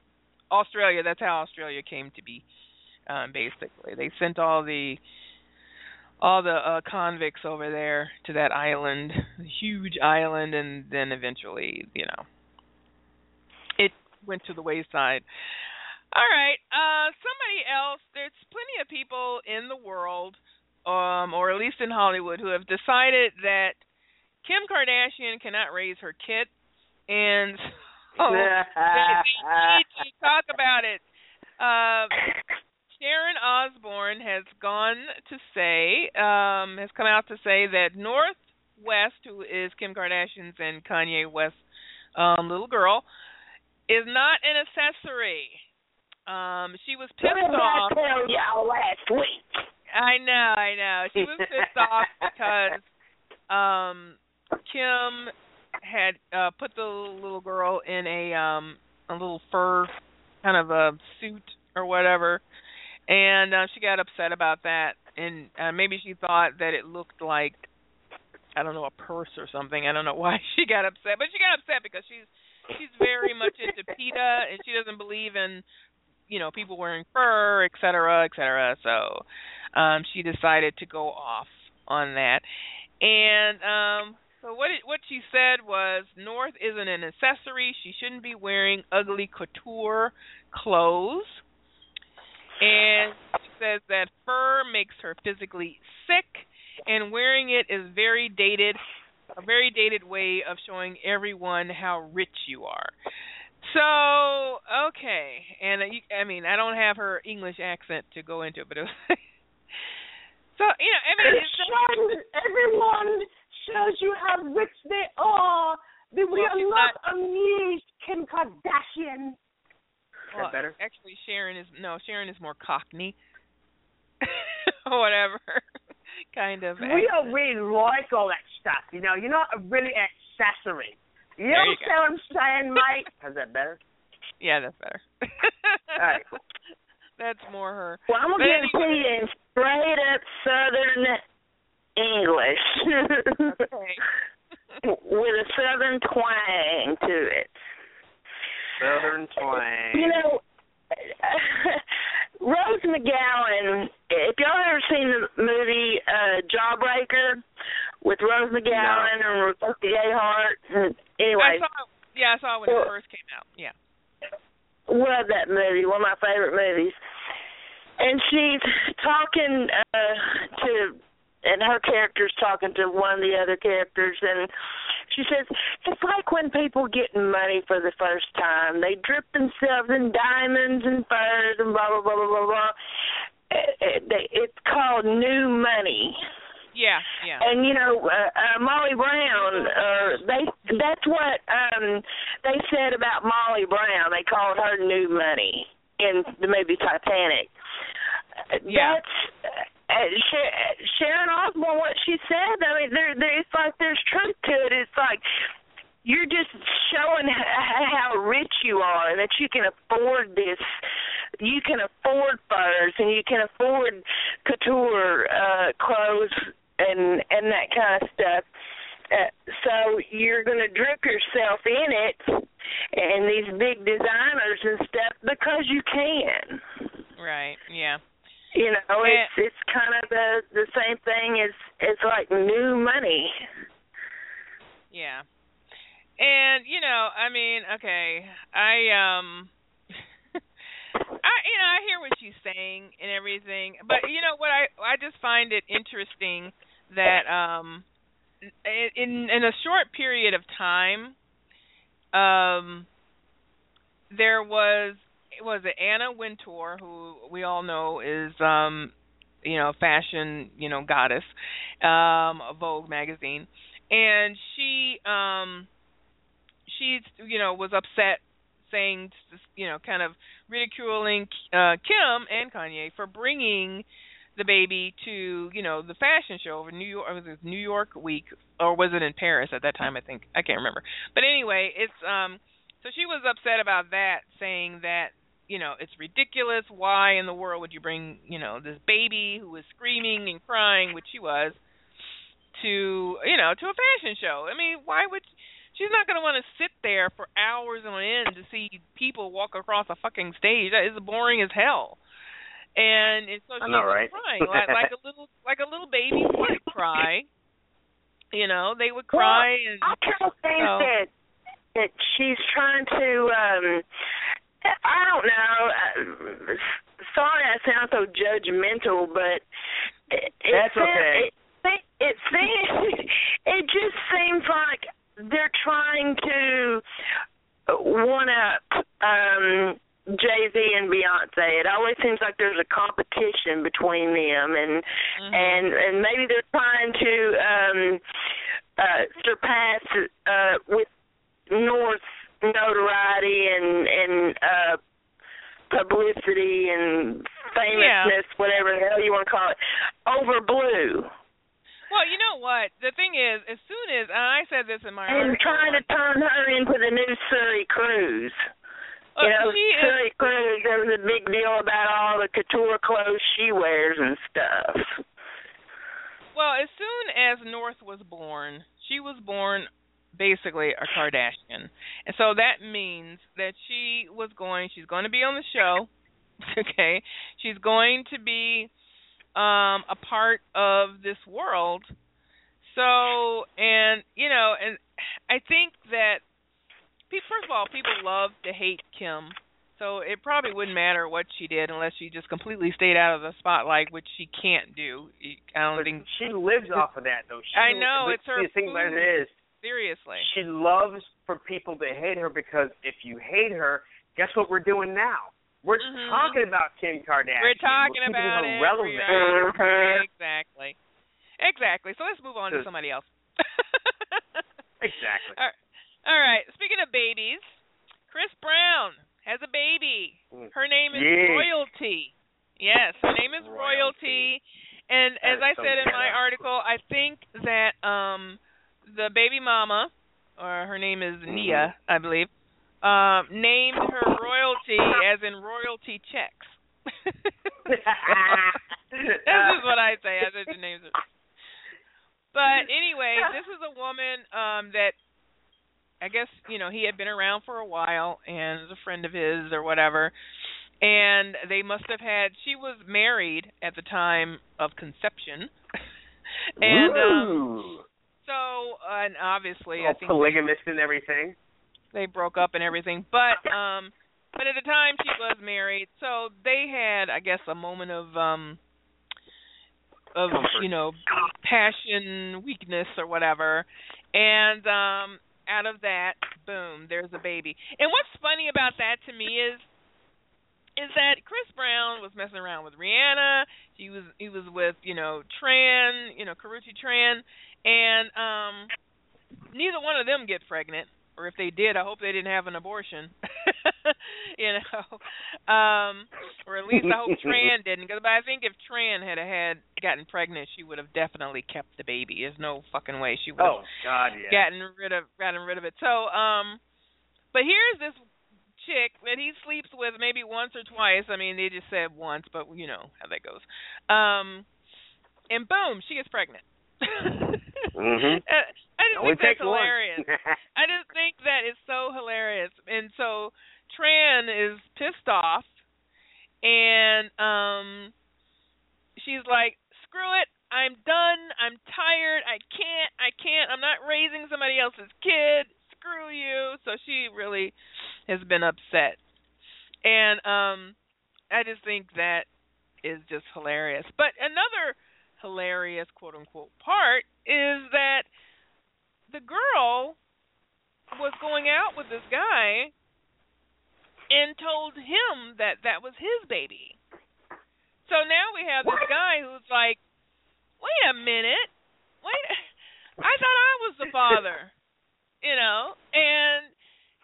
Australia. That's how Australia came to be. Um, basically, they sent all the all the uh, convicts over there to that island, huge island, and then eventually, you know, it went to the wayside. All right. Uh, somebody else. There's plenty of people in the world, um, or at least in Hollywood, who have decided that Kim Kardashian cannot raise her kid, and they, they need to talk about it. Uh, Sharon Osbourne has gone to say, um, has come out to say that North West, who is Kim Kardashian's and Kanye West's um, little girl, is not an accessory. Um, she was pissed what did off. I tell y'all last week? I know, I know. She was pissed off because um Kim had uh put the little girl in a um a little fur kind of a suit or whatever and uh, she got upset about that and uh, maybe she thought that it looked like I don't know a purse or something. I don't know why she got upset, but she got upset because she's she's very much into PETA and she doesn't believe in you know people wearing fur, et cetera, et cetera. So um, she decided to go off on that. And um, so what it, what she said was North isn't an accessory. She shouldn't be wearing ugly couture clothes. And she says that fur makes her physically sick, and wearing it is very dated, a very dated way of showing everyone how rich you are. So okay, and uh, I mean I don't have her English accent to go into, but it was so you know I mean It shows everyone shows you how rich they are. We Well, are not not- amused, Kim Kardashian. Well, that better? actually Sharon is no Sharon is more Cockney, whatever kind of. We accent. don't really like all that stuff, you know. You're not a really accessory. You There you understand what I'm saying, mate? How's that better? Yeah, that's better. All right, cool. That's more her. Well, I'm gonna give it to you in straight up Southern English. Okay. With a southern twang to it. Southern twang. You know, Rose McGowan. If y'all ever seen the movie uh Jawbreaker with Rose McGowan and Rebecca Gayheart? And I Anyway, saw. Yeah, I saw it when Well- it first came out. Yeah. love that movie. One of my favorite movies. And she's talking uh to and her character's talking to one of the other characters and she says it's like when people get money for the first time they drip themselves in diamonds and furs and blah blah blah blah blah blah it, it, it's called new money Yeah, yeah. and you know, uh, uh, Molly Brown, uh, they that's what um they said about Molly Brown. They called her new money in the movie Titanic. Yeah. That's Sharon Osbourne. What she said. I mean, there, there. It's like there's truth to it. It's like you're just showing how rich you are and that you can afford this. You can afford furs and you can afford couture uh, clothes and and that kind of stuff. Uh, so you're going to drip yourself in it and these big designers and stuff because you can. Right. Yeah. You know, it's it's kind of the the same thing as as like new money. Yeah. And you know, I mean, okay, I um I you know, I hear what she's saying and everything, but you know what I I just find it interesting that um in in a short period of time um there was was it Anna Wintour who we all know is um you know fashion you know goddess um of Vogue magazine. And she um she you know was upset saying you know kind of ridiculing uh Kim and Kanye for bringing the baby to you know the fashion show over New York was it New York week or was it in Paris at that time I think? I can't remember. But anyway it's um so she was upset about that saying that you know it's ridiculous. Why in the world would you bring you know this baby who was screaming and crying which she was to you know to a fashion show? I mean why would she's not going to want to sit there for hours on end to see people walk across a fucking stage. That is boring as hell. And, and so I she was right? crying like, like a little like a little baby would cry. You know they would cry and I kind of think so- that that she's trying to um I don't know. Uh, sorry, I sound so judgmental, but it, it That's sound- okay. It, it, it seems it just seems like they're trying to one up um Jay Z and Beyonce. It always seems like there's a competition between them, and and and maybe they're trying to um uh surpass uh with North's notoriety and and uh publicity and famousness, whatever the hell you want to call it, over Blue. Well, you know what? The thing is, as soon as and I said this in my And article, trying to turn her into the new Suri Cruise. You know, she is- Suri Cruise, there was a big deal about all the couture clothes she wears and stuff. Well, as soon as North was born, she was born basically a Kardashian. And so that means that she was going she's going to be on the show. Okay? She's going to be um a part of this world. So, and you know, and I think that pe- first of all, people love to hate Kim. So it probably wouldn't matter what she did unless she just completely stayed out of the spotlight, which she can't do. I don't think She lives off of that, though. She, I know, it's her The thing about it is, seriously. she loves for people to hate her because if you hate her, guess what we're doing now? We're talking about Kim Kardashian. Mm-hmm. We're talking keeping about it. relevant. Right. Exactly. Exactly. So let's move on to somebody else. Exactly. All right. All right. Speaking of babies, Chris Brown has a baby. Her name is Yeah. Royalty. Yes, her name is Royalty. And as I said in my article, I think that um the baby mama, or her name is Mm-hmm. Nia, I believe, um, named her Royalty as in royalty checks. this is what I say. I said the names. But anyway, this is a woman um that I guess you know he had been around for a while and was a friend of his or whatever, and they must have had. She was married at the time of conception, and um, So and obviously All I think polygamist and everything. they broke up and everything but um but at the time she was married so they had i guess a moment of um of Comfort. you know passion weakness or whatever and um out of that boom there's a baby and what's funny about that to me is is that Chris Brown was messing around with Rihanna. He was he was with, you know, Tran, you know, Karrueche Tran and um neither one of them get pregnant or if they did, I hope they didn't have an abortion. you know, um, or at least I hope Tran didn't. Because I think if Tran had had gotten pregnant, she would have definitely kept the baby. There's no fucking way she would have Oh God, yeah. gotten rid of gotten rid of it. So, um, but here's this chick that he sleeps with maybe once or twice. I mean, they just said once, but you know how that goes. Um, and boom, she gets pregnant. Mhm. Uh, I just Only think that's hilarious. I just think that is so hilarious. And so Tran is pissed off and um she's like, Screw it, I'm done, I'm tired, I can't, I can't, I'm not raising somebody else's kid, screw you. So she really has been upset. And um I just think that is just hilarious. But another hilarious quote unquote part is that the girl was going out with this guy and told him that that was his baby. So now we have this guy who's like, "Wait a minute. Wait I thought I was the father." You know, and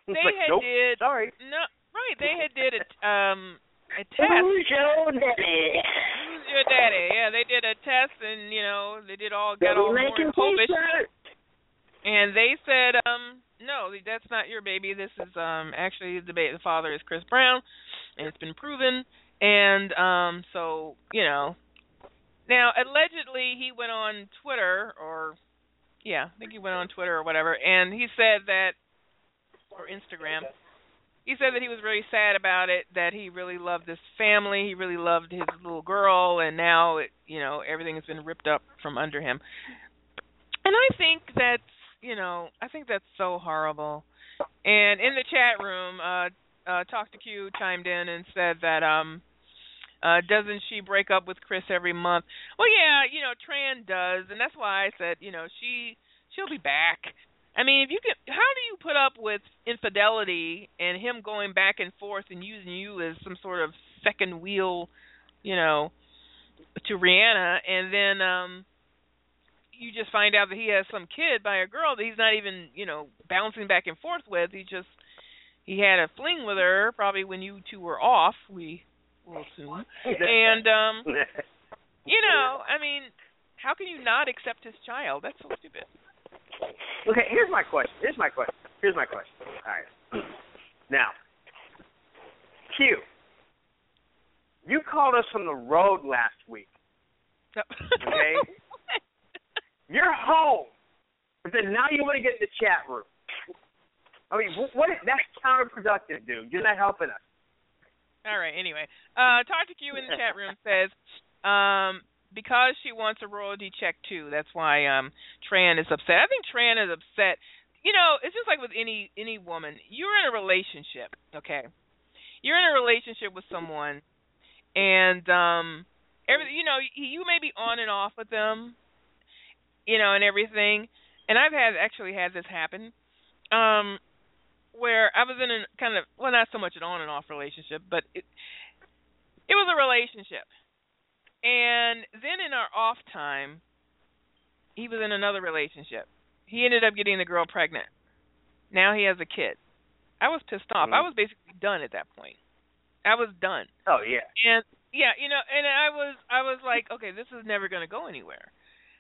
they like, had nope, did sorry. no right, they had did a um a test. Who's your daddy? Who's your daddy? Yeah, they did a test and you know, they did all got all making more And they said, um, no, that's not your baby. This is um actually the ba- the father is Chris Brown, and it's been proven. And um, so you know, now allegedly he went on Twitter or yeah, I think he went on Twitter or whatever, and he said that or Instagram. He said that he was really sad about it, that he really loved this family, he really loved his little girl, and now it, you know everything has been ripped up from under him. And I think that's you know I think that's so horrible. And in the chat room, uh uh Talk to Q chimed in and said that um uh doesn't she break up with Chris every month? Well, yeah, you know, Tran does, and that's why I said, you know, she she'll be back. I mean, if you can, how do you put up with infidelity and him going back and forth and using you as some sort of second wheel, you know, to Rihanna, and then um you just find out that he has some kid by a girl that he's not even, you know, bouncing back and forth with. He just he had a fling with her probably when you two were off. We will assume, and um, you know, I mean, how can you not accept his child? That's so stupid. Okay, here's my question. Here's my question. Here's my question. All right. Now, Q, you called us from the road last week. Okay? You're home. But then now you want to get in the chat room. I mean, wh- what? Is, that's counterproductive, dude. You're not helping us. All right. Anyway, uh, Talk to Q in the chat room says, um, because she wants a royalty check too. That's why um Tran is upset. I think Tran is upset. You know, it's just like with any any woman. You're in a relationship, okay? You're in a relationship with someone, and um, every you know you may be on and off with them, you know, and everything. And I've had actually had this happen, um, where I was in a kind of well, not so much an on and off relationship, but it it was a relationship. And then in our off time, he was in another relationship. He ended up getting the girl pregnant. Now he has a kid. I was pissed off. I Mhm. was basically done at that point. I was done. Oh yeah. And yeah, you know, and I was I was like, okay, this is never going to go anywhere.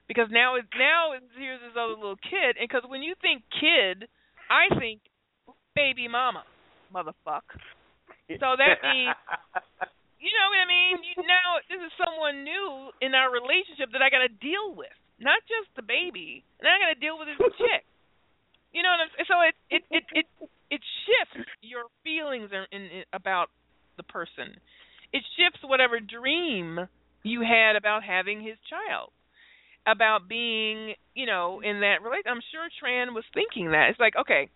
Because now it's now it's, here's this other little kid, and because when you think kid, I think baby mama, motherfuck. So that means you know what I mean? You, now this is someone new in our relationship that I got to deal with, not just the baby, and I got to deal with this chick. You know what I'm saying? So it it it it it shifts your feelings in, in, about the person. It shifts whatever dream you had about having his child, about being, you know, in that relation. I'm sure Tran was thinking that. It's like, okay,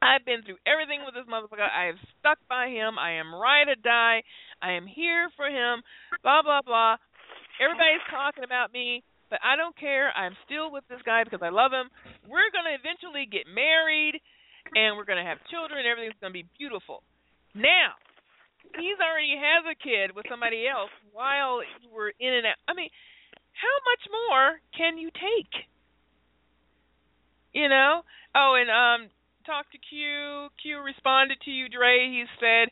I've been through everything with this motherfucker. I have stuck by him. I am ride or die. I am here for him. Blah blah blah. Everybody's talking about me, but I don't care. I'm still with this guy because I love him. We're gonna eventually get married, and we're gonna have children. Everything's gonna be beautiful. Now, he's already has a kid with somebody else while were in and out. I mean, how much more can you take? You know? Oh, and um talk to Q. Q responded to you, Dre. He said,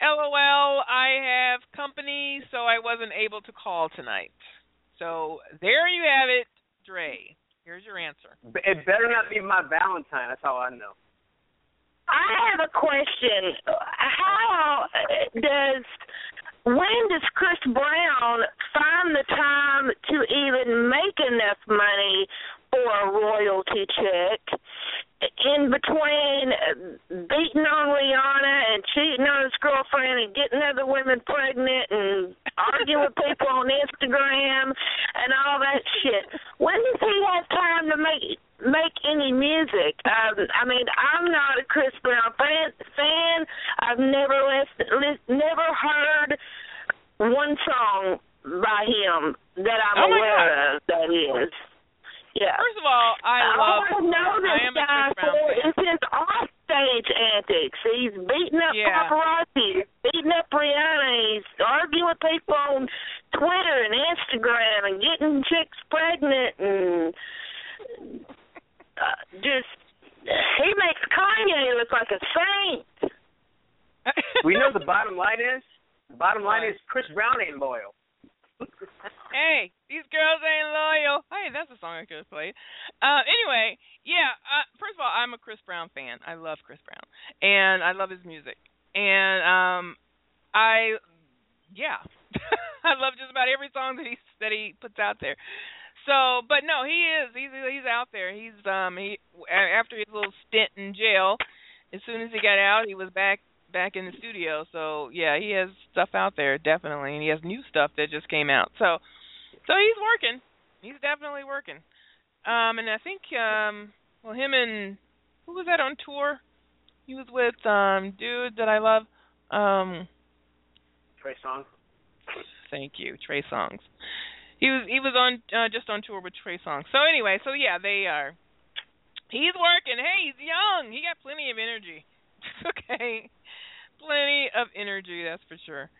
LOL, I have company, so I wasn't able to call tonight. So there you have it, Dre. Here's your answer. It better not be my Valentine. That's all I know. I have a question. How does when does Chris Brown find the time to even make enough money for a royalty check in between beating on Rihanna and cheating on his girlfriend and getting other women pregnant and arguing with people on Instagram and all that shit? When does he have time to make make any music. Um, I mean, I'm not a Chris Brown fan. Fan. I've never listened, li- never heard one song by him that I'm Oh aware God. of. That is. Yeah. First of all, I All love I know I this am a guy Chris Brown for fan. is his offstage antics. He's beating up Yeah. paparazzi, beating up Rihanna. He's arguing with people on Twitter and Instagram and getting chicks pregnant and uh, just he makes Kanye look like a saint. We know the bottom line is. The bottom line is Chris Brown ain't loyal. Hey, these girls ain't loyal. Hey, that's a song I could have played. Uh, anyway, yeah. Uh, first of all, I'm a Chris Brown fan. I love Chris Brown, and I love his music. And um, I, yeah, I love just about every song that he that he puts out there. So, but no, he is. He's he's out there. He's um he after his little stint in jail. As soon as he got out, he was back back in the studio. So yeah, he has stuff out there definitely, and he has new stuff that just came out. So so he's working. He's definitely working. Um, and I think um, well, him and who was that on tour? he was with um dude that I love. Um Trey Songz. Thank you, Trey Songz. He was he was on uh, just on tour with Trey Songz. So anyway, so yeah, they are. He's working. Hey, he's young. He got plenty of energy. okay, plenty of energy. That's for sure.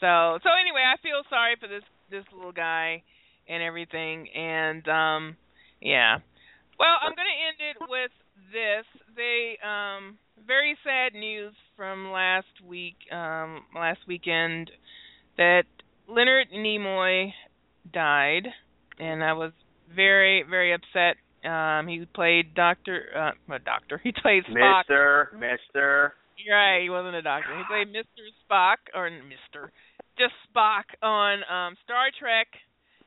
So so anyway, I feel sorry for this this little guy and everything. And um yeah. Well, I'm going to end it with this. They um very sad news from last week um last weekend that Leonard Nimoy died and I was very very upset. Um he played Doctor uh Doctor. He played Spock. Mister, Mister. Right, he wasn't a doctor. He played Mr. Spock or Mr. Just Spock on um Star Trek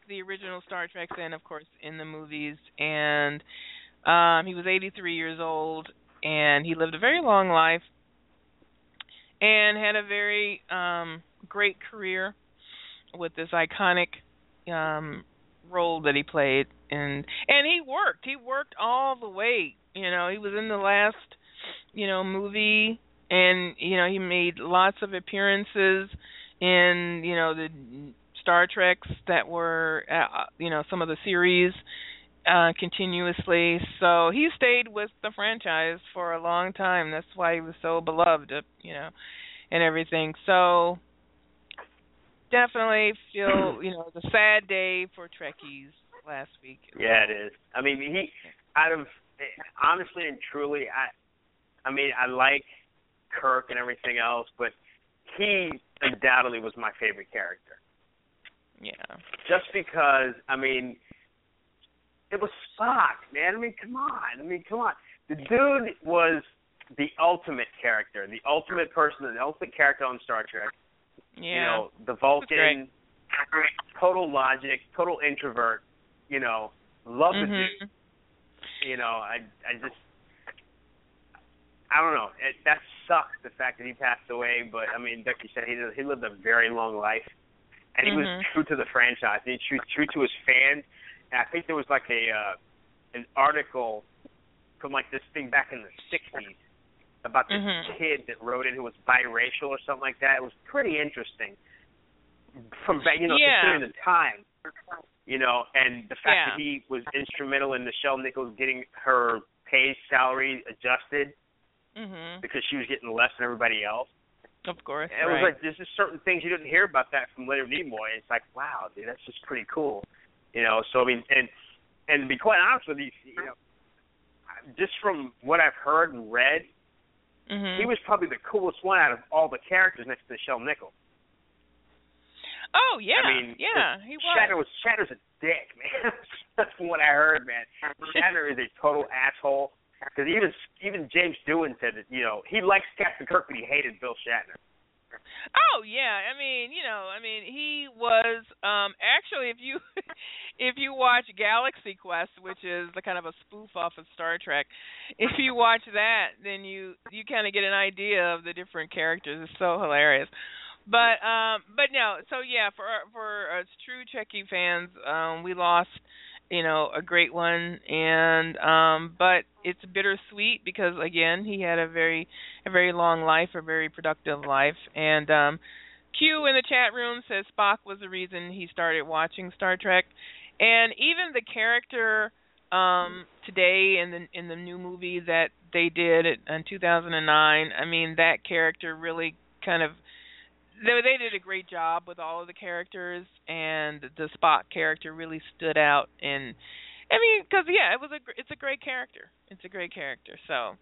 the original Star Trek and of course in the movies. And um he was 83 years old and he lived a very long life and had a very um great career with this iconic um role that he played. And and he worked. He worked all the way. You know he was in the last you know movie and you know he made lots of appearances in you know the Star Treks that were, uh, you know, some of the series uh, continuously. So he stayed with the franchise for a long time. That's why he was so beloved, uh, you know, and everything. So definitely feel, you know, the sad day for Trekkies last week. Yeah, it is. I mean, he out of honestly and truly, I, I mean, I like Kirk and everything else, but he undoubtedly was my favorite character. Yeah. Just because, I mean, it was Spock, man. I mean, come on. I mean, come on. The dude was the ultimate character, the ultimate person, the ultimate character on Star Trek. Yeah. You know, the Vulcan, total logic, total introvert. You know, love the mm-hmm. dude. You know, I I just I don't know. It, that sucks the fact that he passed away, but I mean, like you said, he he lived a very long life and he mm-hmm. was true to the franchise. He true true to his fans. And I think there was like a uh, an article from like this thing back in the '60s about this mm-hmm. kid that wrote it who was biracial or something like that. It was pretty interesting from you know yeah. considering the time. You know, and the fact yeah. that he was instrumental in Nichelle Nichols getting her pay salary adjusted mm-hmm. because she was getting less than everybody else. Of course. And it right. was like there's just certain things you didn't hear about that from Leonard Nimoy. It's like, wow, dude, that's just pretty cool. You know, so I mean, and and to be quite honest with you, you know, just from what I've heard and read, mm-hmm. he was probably the coolest one out of all the characters next to Nichelle Nichols. Oh yeah, I mean, yeah, he was. Shatner was Shatner's a dick, man. That's from what I heard, man. Shatner is a total asshole. Because even even James Doohan said that you know he likes Captain Kirk, but he hated Bill Shatner. Oh yeah, I mean, you know, I mean, he was um actually if you if you watch Galaxy Quest, which is the kind of a spoof off of Star Trek, if you watch that, then you you kind of get an idea of the different characters. It's so hilarious. But um but no, so yeah, for for us true Trekkie fans, um we lost you know a great one. And um but it's bittersweet because again he had a very a very long life a very productive life. And um q in the chat room says spock was the reason he started watching star trek. And even the character um today in the in the new movie that they did in 2009 i mean that character really kind of they they did a great job with all of the characters, and the Spock character really stood out. And I mean, because yeah, it was a it's a great character. It's a great character. So,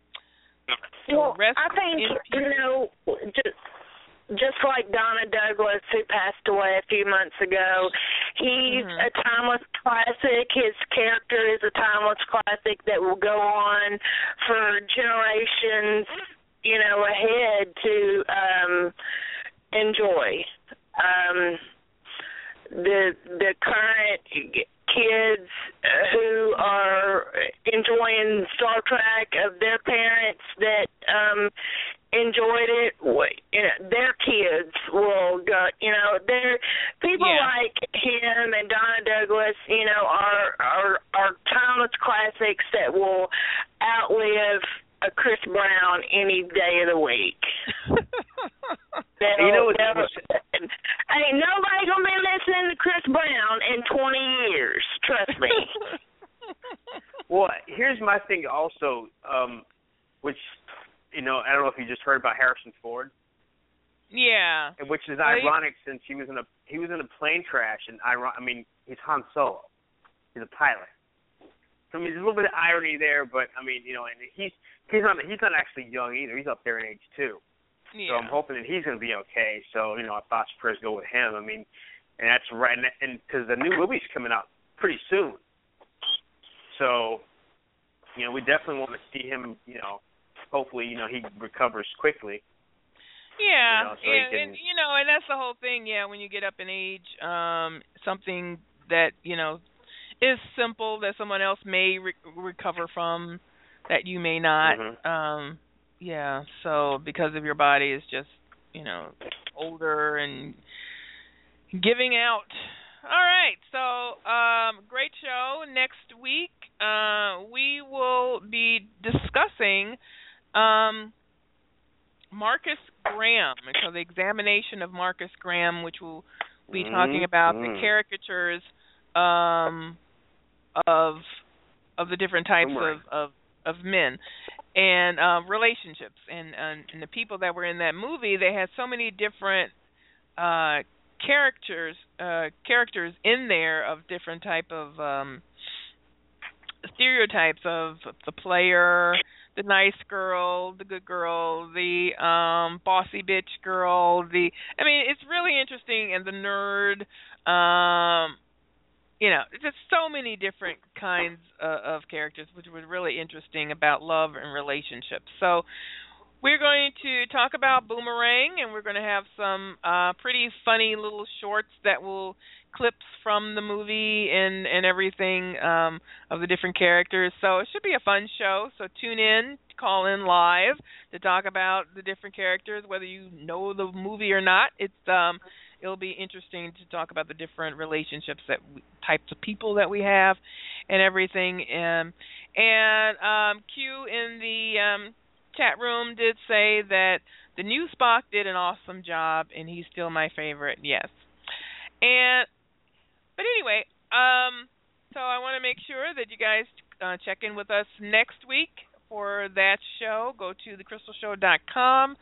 so well, I think you know just just like Donna Douglas, who passed away a few months ago, he's Mhm. a timeless classic. His character is a timeless classic that will go on for generations, you know, ahead to um enjoy. Um the the current kids who are enjoying Star Trek of their parents that um enjoyed it you know their kids will go you know there people Yeah. like him and Donna Douglas you know are are are timeless classics that will outlive a Chris Brown any day of the week. you know what? Ain't nobody gonna be listening to Chris Brown in 20 years. Trust me. well, here's my thing also, um, which you know I don't know if you just heard about Harrison Ford. Yeah. Which is Well, he- ironic since he was in a he was in a plane crash and iron I mean he's Han Solo. He's a pilot. So I mean there's a little bit of irony there, but I mean, you know, and he's he's not he's not actually young either. He's up there in age too. Yeah. So I'm hoping that he's going to be okay. So you know, our thoughts and prayers go with him. I mean, and that's right. And because the new movie's coming out pretty soon, so you know, we definitely want to see him. You know, hopefully, you know, he recovers quickly. Yeah, You know, so and, can- and you know, and that's the whole thing. Yeah, when you get up in age, um, something that you know is simple that someone else may re- recover from that you may not. Mhm. Um, yeah, so because of your body is just you know older and giving out. All right, so um, great show. Next week, uh, we will be discussing. Um, Marcus Graham, so the examination of Marcus Graham, which we'll be talking about the Mhm. caricatures um, of of the different types of, of of men. And uh, relationships. And, and and the people that were in that movie. They had so many different uh, characters uh, characters in there of different type of um, stereotypes of the player, the nice girl, the good girl, the um bossy bitch girl, the I mean it's really interesting. And the nerd um you know, just so many different kinds uh, of characters which was really interesting about love and relationships. So we're going to talk about Boomerang and we're going to have some uh pretty funny little shorts that will clips from the movie and and everything um of the different characters. So it should be a fun show. So tune in, call in live to talk about the different characters whether you know the movie or not. It's um it'll be interesting to talk about the different relationships that we, types of people that we have and everything um and um Q in the um chat room did say that the new Spock did an awesome job and he's still my favorite. Yes. And but anyway, um, so I want to make sure that you guys uh, check in with us next week for that show. Go to thecrystalshow.com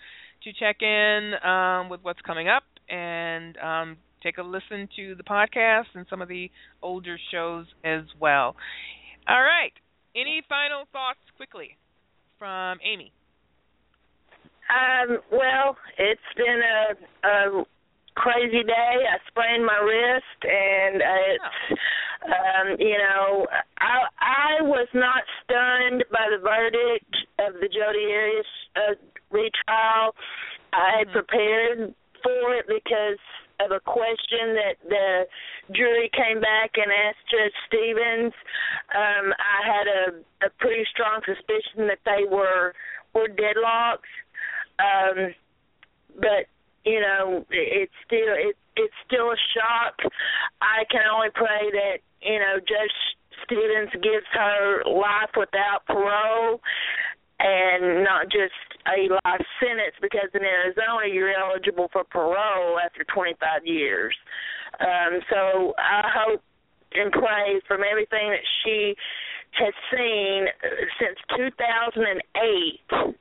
to check in um, with what's coming up and um, take a listen to the podcast and some of the older shows as well. All right. Any final thoughts quickly from Amy? Um, well, it's been a, a crazy day. I sprained my wrist, and it's, um, you know, I I was not stunned by the verdict of the Jodi Arias uh, retrial. I had prepared for it because of a question that the jury came back and asked Judge Stephens. Um, I had a, a pretty strong suspicion that they were were deadlocks. Um, but you know, it's still it, it's still a shock. I can only pray that you know Judge Stephens gives her life without parole and not just a life sentence because in Arizona you're eligible for parole after 25 years. Um, so I hope and pray from everything that she has seen uh, since 2008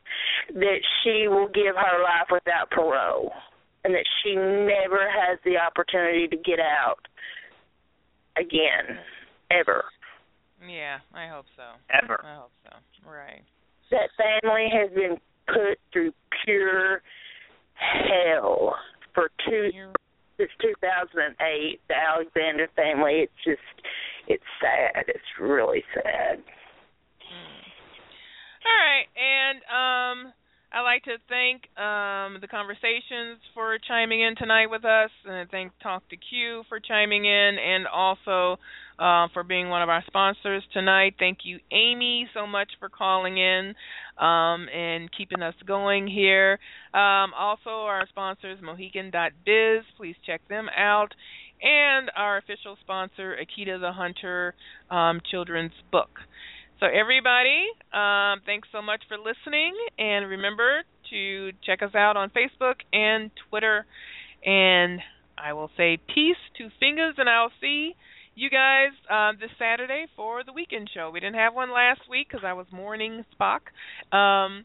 that she will give her life without parole and that she never has the opportunity to get out again ever. Yeah, I hope so. Ever. I hope so. Right. That family has been put through pure hell for two since 2008. The Alexander family. It's just, it's sad. It's really sad. All right, and um, I'd like to thank um, the conversations for chiming in tonight with us, and I thank Talk to Q for chiming in, and also uh, for being one of our sponsors tonight. Thank you, Amy, so much for calling in um, and keeping us going here. Um, also, our sponsors, Mohican.biz, please check them out, and our official sponsor, Akita the Hunter um, Children's Book. So everybody, um, thanks so much for listening, and remember to check us out on Facebook and Twitter. And I will say peace, to fingers, and I'll see you guys um, this Saturday for the weekend show. We didn't have one last week because I was mourning Spock. Um,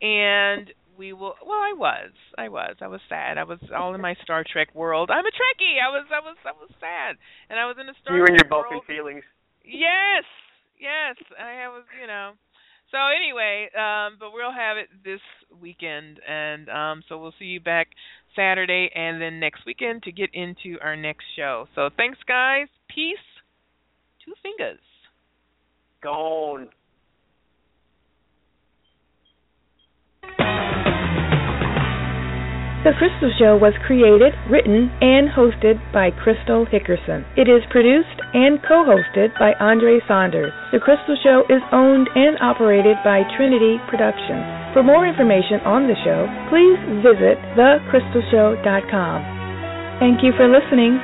and we will well I was. I was. I was sad. I was all in my Star Trek world. I'm a Trekkie. I was I was I was sad. And I was in a Star Trek world. You and Trek your Vulcan world. feelings. Yes. Yes. I was, you know. So anyway, um but we'll have it this weekend and um so we'll see you back Saturday and then next weekend to get into our next show. So thanks guys. Peace. Two fingers. Gone. The Crystal Show was created, written, and hosted by Crystal Hickerson. It is produced and co-hosted by Andre Saunders. The Crystal Show is owned and operated by Trinity Productions. For more information on the show, please visit thecrystalshow.com. Thank you for listening.